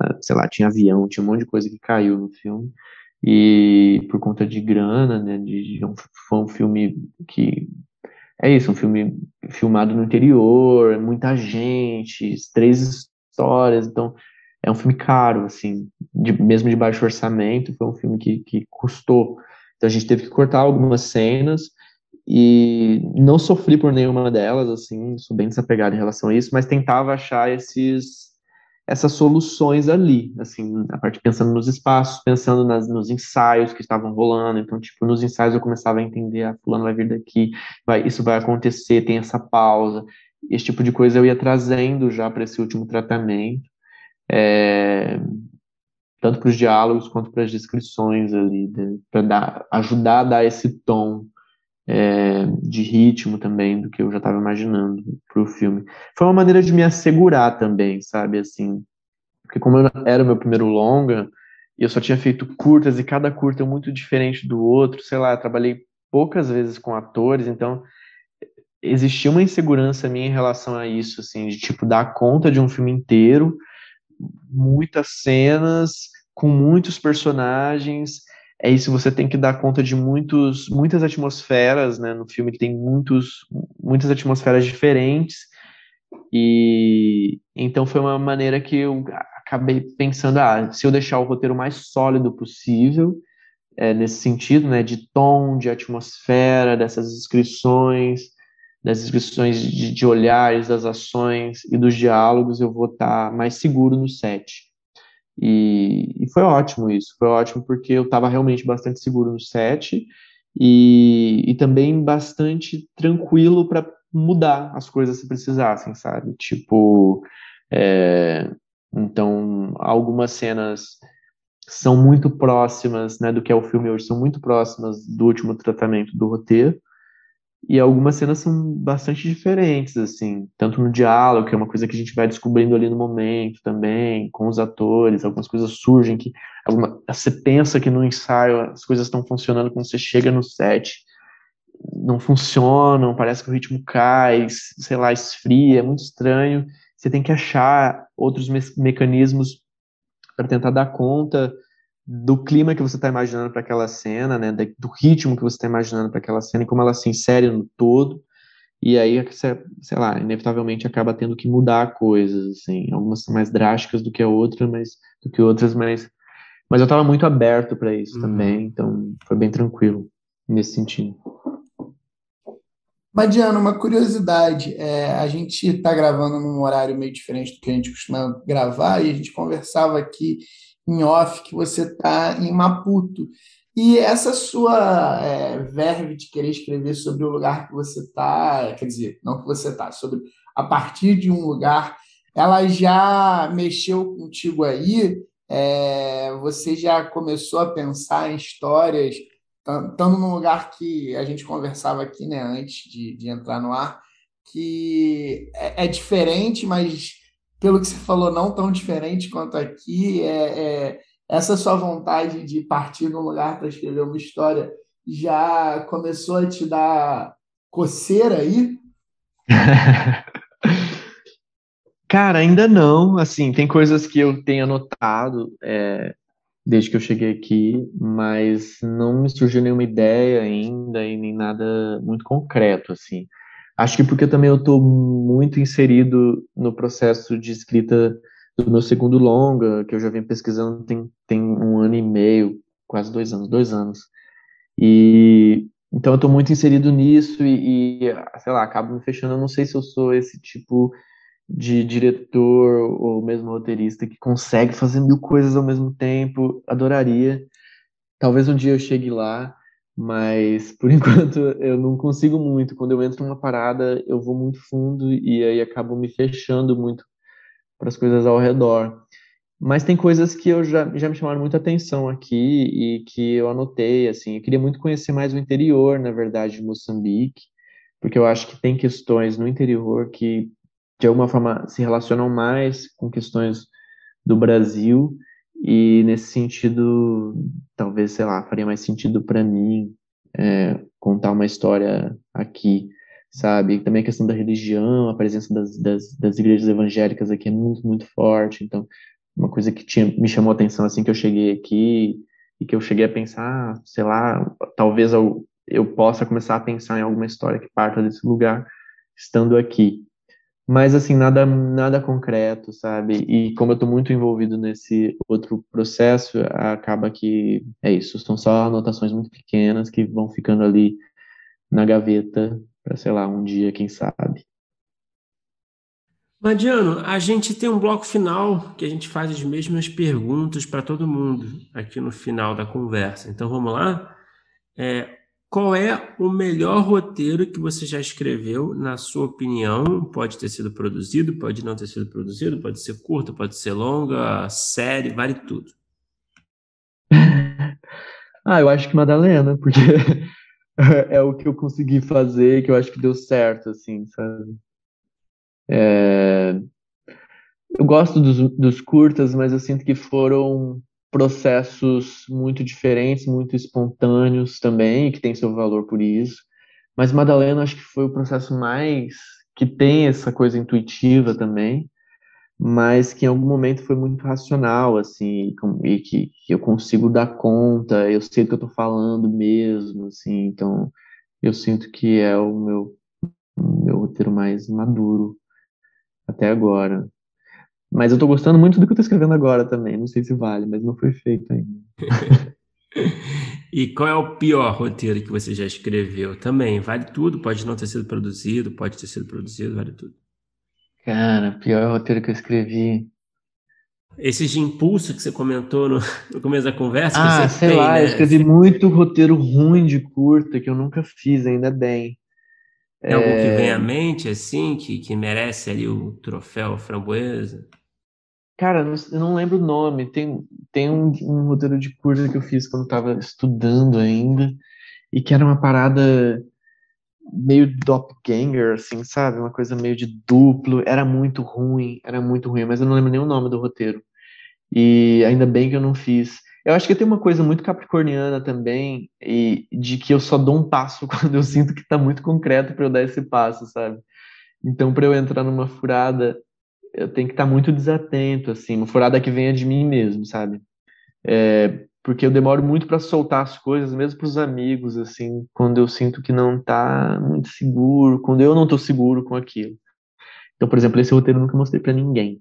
[SPEAKER 3] ah, sei lá, tinha avião, tinha um monte de coisa que caiu no filme. E por conta de grana, né? De, de um, foi um filme que é isso, um filme filmado no interior, muita gente, três histórias, então é um filme caro, assim, de, mesmo de baixo orçamento, foi um filme que, que custou. Então a gente teve que cortar algumas cenas e não sofri por nenhuma delas, assim, sou bem desapegado em relação a isso, mas tentava achar esses essas soluções ali, assim, a parte pensando nos espaços, pensando nas, nos ensaios que estavam rolando, então, tipo, nos ensaios eu começava a entender, ah, fulano vai vir daqui, vai, isso vai acontecer, tem essa pausa, esse tipo de coisa eu ia trazendo já para esse último tratamento, é, tanto para os diálogos quanto para as descrições ali, para ajudar a dar esse tom é, de ritmo também do que eu já estava imaginando para o filme. Foi uma maneira de me assegurar também, sabe, assim, porque como era o meu primeiro longa, eu só tinha feito curtas, e cada curta é muito diferente do outro, sei lá, trabalhei poucas vezes com atores, então existia uma insegurança minha em relação a isso, assim, de, tipo, dar conta de um filme inteiro, muitas cenas, com muitos personagens, é isso, você tem que dar conta de muitos, muitas atmosferas, né, no filme tem muitos, muitas atmosferas diferentes, e então foi uma maneira que eu acabei pensando, ah, se eu deixar o roteiro mais sólido possível, é, nesse sentido, né, de tom, de atmosfera, dessas descrições, das descrições de, de olhares, das ações e dos diálogos, eu vou estar mais seguro no set. E, e, foi ótimo isso, foi ótimo porque eu estava realmente bastante seguro no set e, e também bastante tranquilo para mudar as coisas se precisassem, sabe? Tipo, é, então algumas cenas são muito próximas, né, do que é o filme hoje, são muito próximas do último tratamento do roteiro, e algumas cenas são bastante diferentes, assim, tanto no diálogo, que é uma coisa que a gente vai descobrindo ali no momento também, com os atores, algumas coisas surgem que alguma, você pensa que no ensaio as coisas estão funcionando quando você chega no set, não funcionam, parece que o ritmo cai, sei lá, esfria, é muito estranho. Você tem que achar outros me mecanismos para tentar dar conta do clima que você está imaginando para aquela cena, né, do ritmo que você está imaginando para aquela cena e como ela se insere no todo. E aí, você, sei lá, inevitavelmente acaba tendo que mudar coisas, assim, algumas são mais drásticas do que a outra, mas do que outras, mas mas eu estava muito aberto para isso uhum. também, então foi bem tranquilo nesse sentido.
[SPEAKER 1] Madiana, uma curiosidade, é, a gente está gravando num horário meio diferente do que a gente costuma gravar e a gente conversava aqui em off que você está em Maputo. E essa sua é, verve de querer escrever sobre o lugar que você está, quer dizer, não que você está, sobre a partir de um lugar, ela já mexeu contigo aí? É, você já começou a pensar em histórias, estando num lugar que a gente conversava aqui né, antes de, de entrar no ar, que é, é diferente, mas pelo que você falou, não tão diferente quanto aqui. É, é essa sua vontade de partir num lugar para escrever uma história já começou a te dar coceira aí? *laughs*
[SPEAKER 3] Cara, ainda não. Assim, tem coisas que eu tenho anotado é, desde que eu cheguei aqui, mas não me surgiu nenhuma ideia ainda e nem nada muito concreto, assim. Acho que porque também eu estou muito inserido no processo de escrita do meu segundo longa, que eu já venho pesquisando tem, tem um ano e meio, quase dois anos, dois anos. E então eu estou muito inserido nisso e, e, sei lá, acabo me fechando. Eu não sei se eu sou esse tipo de diretor ou mesmo roteirista que consegue fazer mil coisas ao mesmo tempo. Adoraria. Talvez um dia eu chegue lá, mas por *laughs* enquanto eu não consigo muito. Quando eu entro numa parada, eu vou muito fundo e aí acabo me fechando muito para as coisas ao redor. Mas tem coisas que eu já, já me chamaram muita atenção aqui e que eu anotei, assim, eu queria muito conhecer mais o interior, na verdade, de Moçambique, porque eu acho que tem questões no interior que de alguma forma se relacionam mais com questões do Brasil e nesse sentido, talvez, sei lá, faria mais sentido para mim é, contar uma história aqui, sabe? Também a questão da religião, a presença das, das, das, igrejas evangélicas aqui é muito, muito forte. Então, uma coisa que tinha, me chamou a atenção assim que eu cheguei aqui e que eu cheguei a pensar, sei lá, talvez eu, eu possa começar a pensar em alguma história que parta desse lugar estando aqui mas assim nada nada concreto sabe e como eu estou muito envolvido nesse outro processo acaba que é isso são só anotações muito pequenas que vão ficando ali na gaveta para sei lá um dia quem sabe
[SPEAKER 2] Madiano, a gente tem um bloco final que a gente faz as mesmas perguntas para todo mundo aqui no final da conversa. Então vamos lá? É, qual é o melhor roteiro que você já escreveu, na sua opinião? Pode ter sido produzido, pode não ter sido produzido, pode ser curto, pode ser longa, série, vale tudo. *laughs*
[SPEAKER 3] ah, eu acho que Madalena, porque *laughs* é o que eu consegui fazer, que eu acho que deu certo, assim, sabe? É... Eu gosto dos, dos curtas, mas eu sinto que foram processos muito diferentes, muito espontâneos também, que tem seu valor por isso. Mas Madalena acho que foi o processo mais que tem essa coisa intuitiva também, mas que em algum momento foi muito racional, assim, e que, que eu consigo dar conta, eu sei o que eu estou falando mesmo, assim, então eu sinto que é o meu, meu roteiro mais maduro até agora. Mas eu tô gostando muito do que eu tô escrevendo agora também. Não sei se vale, mas não foi feito ainda. *laughs*
[SPEAKER 2] e qual é o pior roteiro que você já escreveu? Também, vale tudo, pode não ter sido produzido, pode ter sido produzido, vale tudo.
[SPEAKER 3] Cara, pior roteiro que eu escrevi.
[SPEAKER 2] Esses de impulso que você comentou no, *laughs* no começo da conversa.
[SPEAKER 3] Ah, sei tem, lá, né? eu escrevi muito roteiro ruim de curta que eu nunca fiz, ainda bem.
[SPEAKER 2] Tem algum que vem à é. mente, assim, que, que merece ali o troféu framboesa?
[SPEAKER 3] Cara, eu não lembro o nome. Tem, tem um, um roteiro de curta que eu fiz quando estava estudando ainda, e que era uma parada meio doppelganger, assim, sabe? Uma coisa meio de duplo. Era muito ruim, era muito ruim, mas eu não lembro nem o nome do roteiro. E ainda bem que eu não fiz. Eu acho que tem uma coisa muito capricorniana também, e de que eu só dou um passo *laughs* quando eu sinto que está muito concreto para eu dar esse passo, sabe? Então, para eu entrar numa furada, eu tenho que estar tá muito desatento, assim, uma furada que venha de mim mesmo, sabe? É, porque eu demoro muito para soltar as coisas, mesmo para os amigos, assim, quando eu sinto que não está muito seguro, quando eu não estou seguro com aquilo. Então, por exemplo, esse roteiro eu nunca mostrei para ninguém,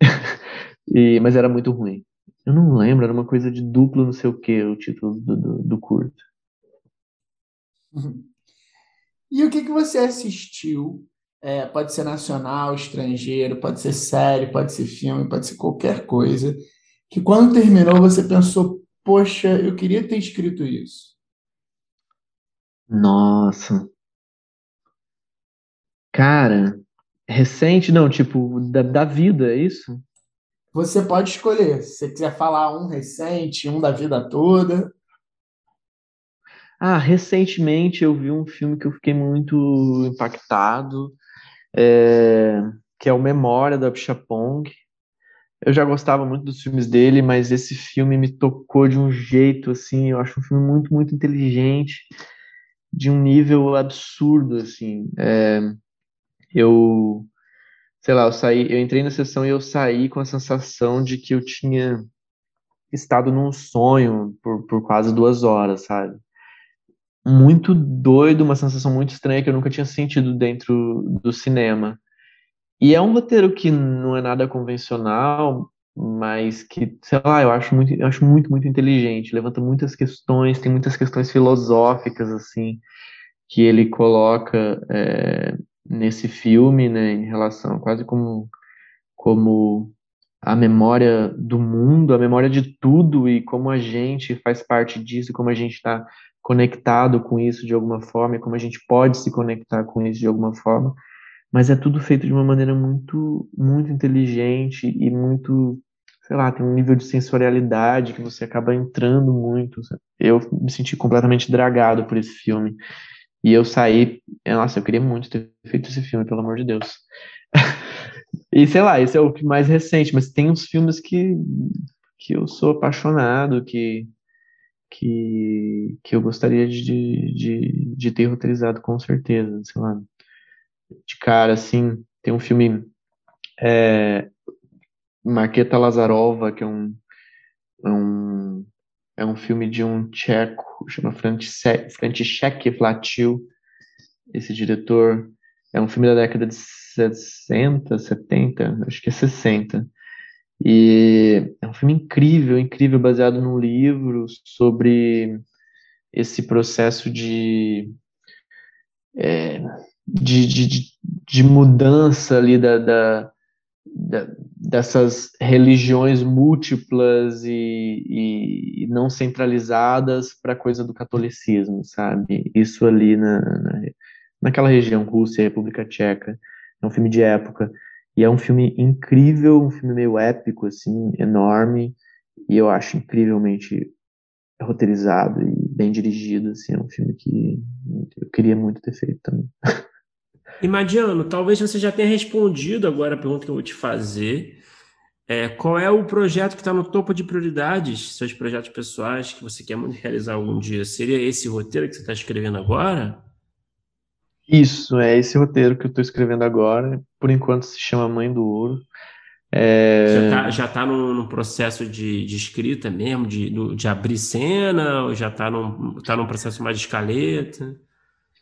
[SPEAKER 3] *laughs* e, mas era muito ruim. Eu não lembro, era uma coisa de duplo não sei o que, o título do, do, do curto.
[SPEAKER 1] E o que, que você assistiu? É, pode ser nacional, estrangeiro, pode ser série, pode ser filme, pode ser qualquer coisa. Que quando terminou você pensou, poxa, eu queria ter escrito isso.
[SPEAKER 3] Nossa. Cara, recente, não, tipo, da, da vida, é isso?
[SPEAKER 1] Você pode escolher. Se você quiser falar um recente, um da vida toda.
[SPEAKER 3] Ah, recentemente eu vi um filme que eu fiquei muito impactado, é, que é o Memória da Pichapong. Eu já gostava muito dos filmes dele, mas esse filme me tocou de um jeito assim, eu acho um filme muito, muito inteligente, de um nível absurdo, assim. É, eu sei lá, eu saí, eu entrei na sessão e eu saí com a sensação de que eu tinha estado num sonho por, por quase duas horas, sabe? Muito doido, uma sensação muito estranha que eu nunca tinha sentido dentro do cinema. E é um roteiro que não é nada convencional, mas que, sei lá, eu acho muito, eu acho muito, muito inteligente. Levanta muitas questões, tem muitas questões filosóficas, assim, que ele coloca é, nesse filme, né, em relação quase como como a memória do mundo, a memória de tudo e como a gente faz parte disso, como a gente está conectado com isso de alguma forma, e como a gente pode se conectar com isso de alguma forma, mas é tudo feito de uma maneira muito, muito inteligente e muito, sei lá, tem um nível de sensorialidade que você acaba entrando muito. Eu me senti completamente dragado por esse filme. E eu saí, nossa, eu queria muito ter feito esse filme, pelo amor de Deus. *laughs* e sei lá, esse é o mais recente, mas tem uns filmes que, que eu sou apaixonado, que, que, que eu gostaria de, de, de ter roteirizado com certeza, sei lá. De cara, assim, tem um filme é, Marqueta Lazarova, que é um, é um é um filme de um tcheco, chama František Vlatil. Esse diretor é um filme da década de 60, 70, acho que é 60. E é um filme incrível, incrível, baseado num livro sobre esse processo de, é, de, de, de, mudança ali da, da, dessas religiões múltiplas e, e, não centralizadas para a coisa do catolicismo, sabe? Isso ali na, na, naquela região, Rússia, República Tcheca, é um filme de época e é um filme incrível, um filme meio épico, assim, enorme e eu acho incrivelmente roteirizado e bem dirigido, assim, é um filme que eu queria muito ter feito também. *laughs*
[SPEAKER 2] E Madiano, talvez você já tenha respondido agora a pergunta que eu vou te fazer. É, qual é o projeto que está no topo de prioridades, seus projetos pessoais que você quer realizar algum dia? Seria esse roteiro que você está escrevendo agora?
[SPEAKER 3] Isso, é esse roteiro que eu estou escrevendo agora. Por enquanto se chama Mãe do Ouro. É...
[SPEAKER 2] Já está já tá no, no processo de, de, escrita mesmo, de, de abrir cena, ou já está num, tá num processo mais de escaleta?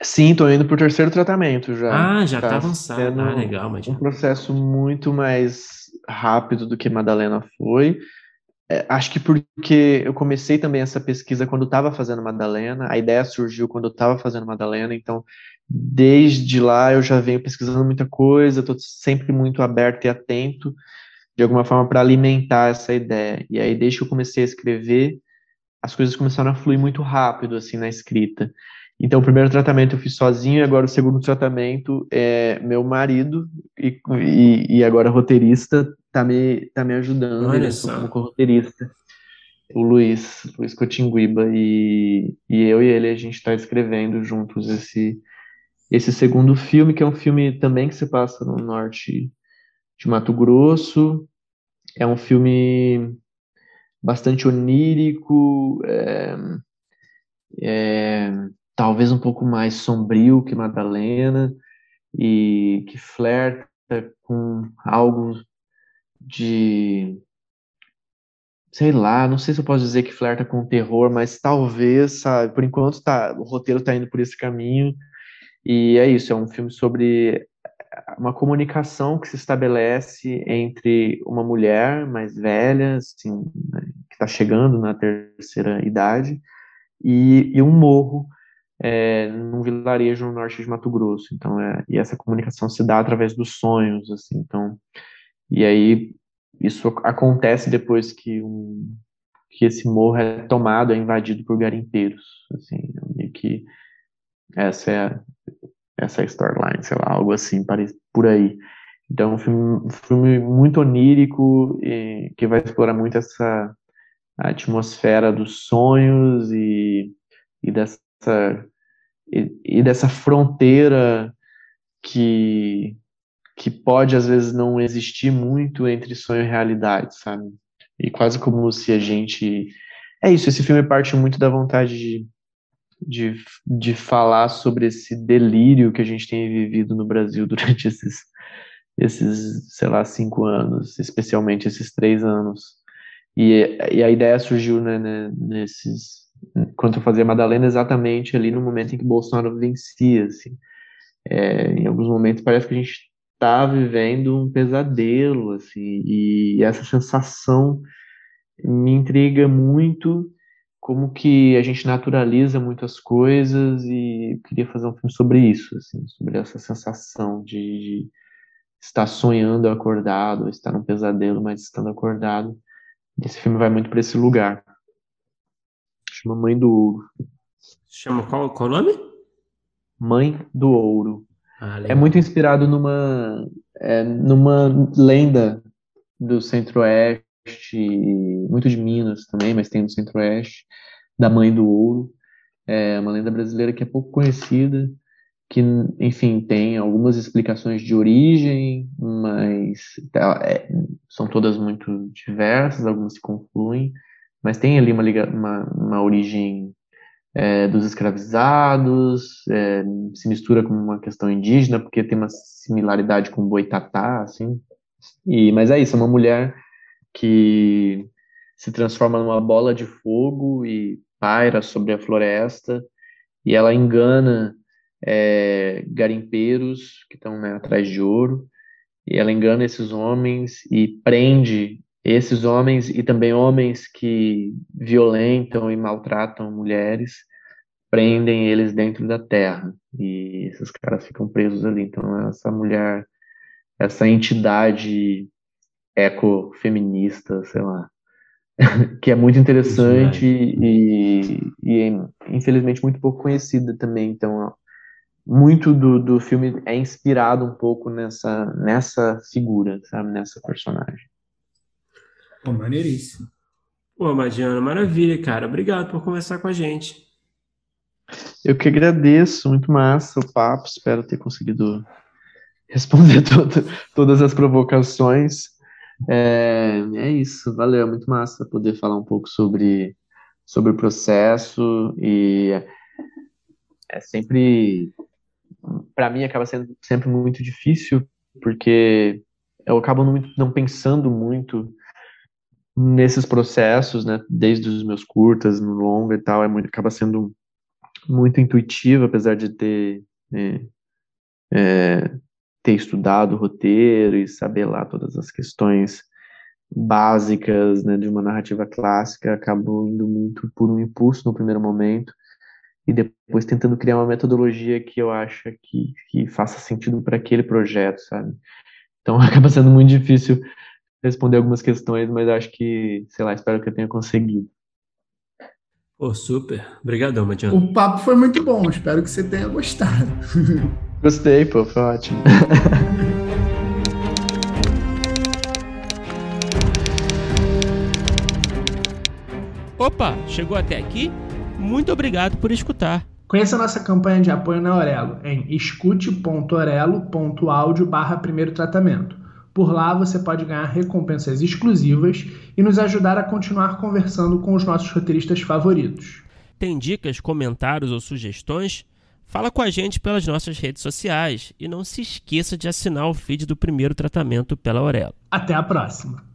[SPEAKER 3] Sim, tô indo pro terceiro tratamento já.
[SPEAKER 2] Ah, já tá, tá avançado. Ah, legal, mas
[SPEAKER 3] um processo muito mais rápido do que Madalena foi. É, acho que porque eu comecei também essa pesquisa quando estava fazendo Madalena, a ideia surgiu quando eu estava fazendo Madalena, então desde lá eu já venho pesquisando muita coisa, estou sempre muito aberto e atento, de alguma forma, para alimentar essa ideia. E aí, desde que eu comecei a escrever, as coisas começaram a fluir muito rápido, assim, na escrita. Então, o primeiro tratamento eu fiz sozinho, e agora o segundo tratamento é meu marido, e, e, e agora roteirista, tá me, tá me ajudando,
[SPEAKER 2] Olha só.
[SPEAKER 3] como roteirista o Luiz, Luiz Cotinguiba, e, e eu e ele, a gente está escrevendo juntos esse, esse segundo filme, que é um filme também que se passa no norte de Mato Grosso, é um filme bastante onírico, é, é, talvez um pouco mais sombrio que Madalena e que flerta com algo de sei lá, não sei se eu posso dizer que flerta com terror, mas talvez, sabe, por enquanto tá, o roteiro está indo por esse caminho. E é isso, é um filme sobre uma comunicação que se estabelece entre uma mulher mais velha, assim, né, que está chegando na terceira idade, e, e um morro é, num vilarejo no norte de Mato Grosso. Então, é, e essa comunicação se dá através dos sonhos, assim. Então, e aí isso acontece depois que um que esse morro é tomado, é invadido por garimpeiros, assim, que essa é essa é storyline, sei lá, algo assim, por aí. Então, um filme, um filme muito onírico e que vai explorar muito essa atmosfera dos sonhos e, e dessa e, dessa fronteira que que pode às vezes não existir muito entre sonho e realidade, sabe? E quase como se a gente é isso, esse filme parte muito da vontade de, de, de falar sobre esse delírio que a gente tem vivido no Brasil *laughs* durante esses, esses sei lá, cinco anos, especialmente esses três anos. E, e a ideia surgiu né, né, nesses, quando eu fazia Madalena, exatamente ali no momento em que Bolsonaro vencia, assim. É, em alguns momentos parece que a gente está vivendo um pesadelo, assim, e essa sensação me intriga muito, como que a gente naturaliza muitas coisas e queria fazer um filme sobre isso, assim, sobre essa sensação de, de estar sonhando acordado, estar num pesadelo, mas estando acordado. Esse filme vai muito para esse lugar. Chama Mãe do Ouro.
[SPEAKER 2] Chama qual, qual o nome?
[SPEAKER 3] Mãe do Ouro. Ah, é muito inspirado numa, é, numa lenda do Centro-Oeste, muito de Minas também, mas tem no Centro-Oeste, da Mãe do Ouro. É uma lenda brasileira que é pouco conhecida, que, enfim, tem algumas explicações de origem, mas tá, é, são todas muito diversas, algumas se confluem, mas tem ali uma, uma, uma origem é, dos escravizados, é, se mistura com uma questão indígena, porque tem uma similaridade com o boitatá, assim. E, mas é isso, é uma mulher que se transforma numa bola de fogo e paira sobre a floresta, e ela engana é, garimpeiros que estão né, atrás de ouro, e ela engana esses homens e prende esses homens e também homens que violentam e maltratam mulheres, prendem eles dentro da terra e esses caras ficam presos ali. Então essa mulher, essa entidade ecofeminista, sei lá, *laughs* que é muito interessante e, e é, infelizmente muito pouco conhecida também. Então, muito do, do filme é inspirado um pouco nessa, nessa figura, sabe, nessa personagem.
[SPEAKER 4] Pô, maneiríssimo.
[SPEAKER 2] Pô, Madiana, maravilha, cara. Obrigado por conversar com a gente.
[SPEAKER 3] Eu que agradeço, muito massa o papo. Espero ter conseguido responder *laughs* todo, todas as provocações. É, é isso, valeu, muito massa poder falar um pouco sobre, sobre o processo e é sempre, para mim acaba sendo sempre muito difícil, porque eu acabo não, não pensando muito nesses processos, né, desde os meus curtas, no longo e tal, é muito, acaba sendo muito intuitivo, apesar de ter é, é, ter estudado o roteiro e saber lá todas as questões básicas né, de uma narrativa clássica, acabo indo muito por um impulso no primeiro momento e depois tentando criar uma metodologia que eu acho que, que faça sentido para aquele projeto, sabe? Então *laughs* acaba sendo muito difícil responder algumas questões, mas acho que, sei lá, espero que eu tenha conseguido.
[SPEAKER 2] Pô, super. Obrigadão, Matiano.
[SPEAKER 4] O papo foi muito bom, espero que você tenha gostado. *laughs*
[SPEAKER 3] Gostei, pô, foi ótimo. *laughs*
[SPEAKER 2] Opa, chegou até aqui? Muito obrigado por escutar.
[SPEAKER 1] Conheça nossa campanha de apoio na Orelo em escute.orelo.audio barra primeiro tratamento. Por lá você pode ganhar recompensas exclusivas e nos ajudar a continuar conversando com os nossos roteiristas favoritos.
[SPEAKER 2] Tem dicas, comentários ou sugestões? Fala com a gente pelas nossas redes sociais e não se esqueça de assinar o feed do primeiro tratamento pela Aurelo.
[SPEAKER 1] Até a próxima!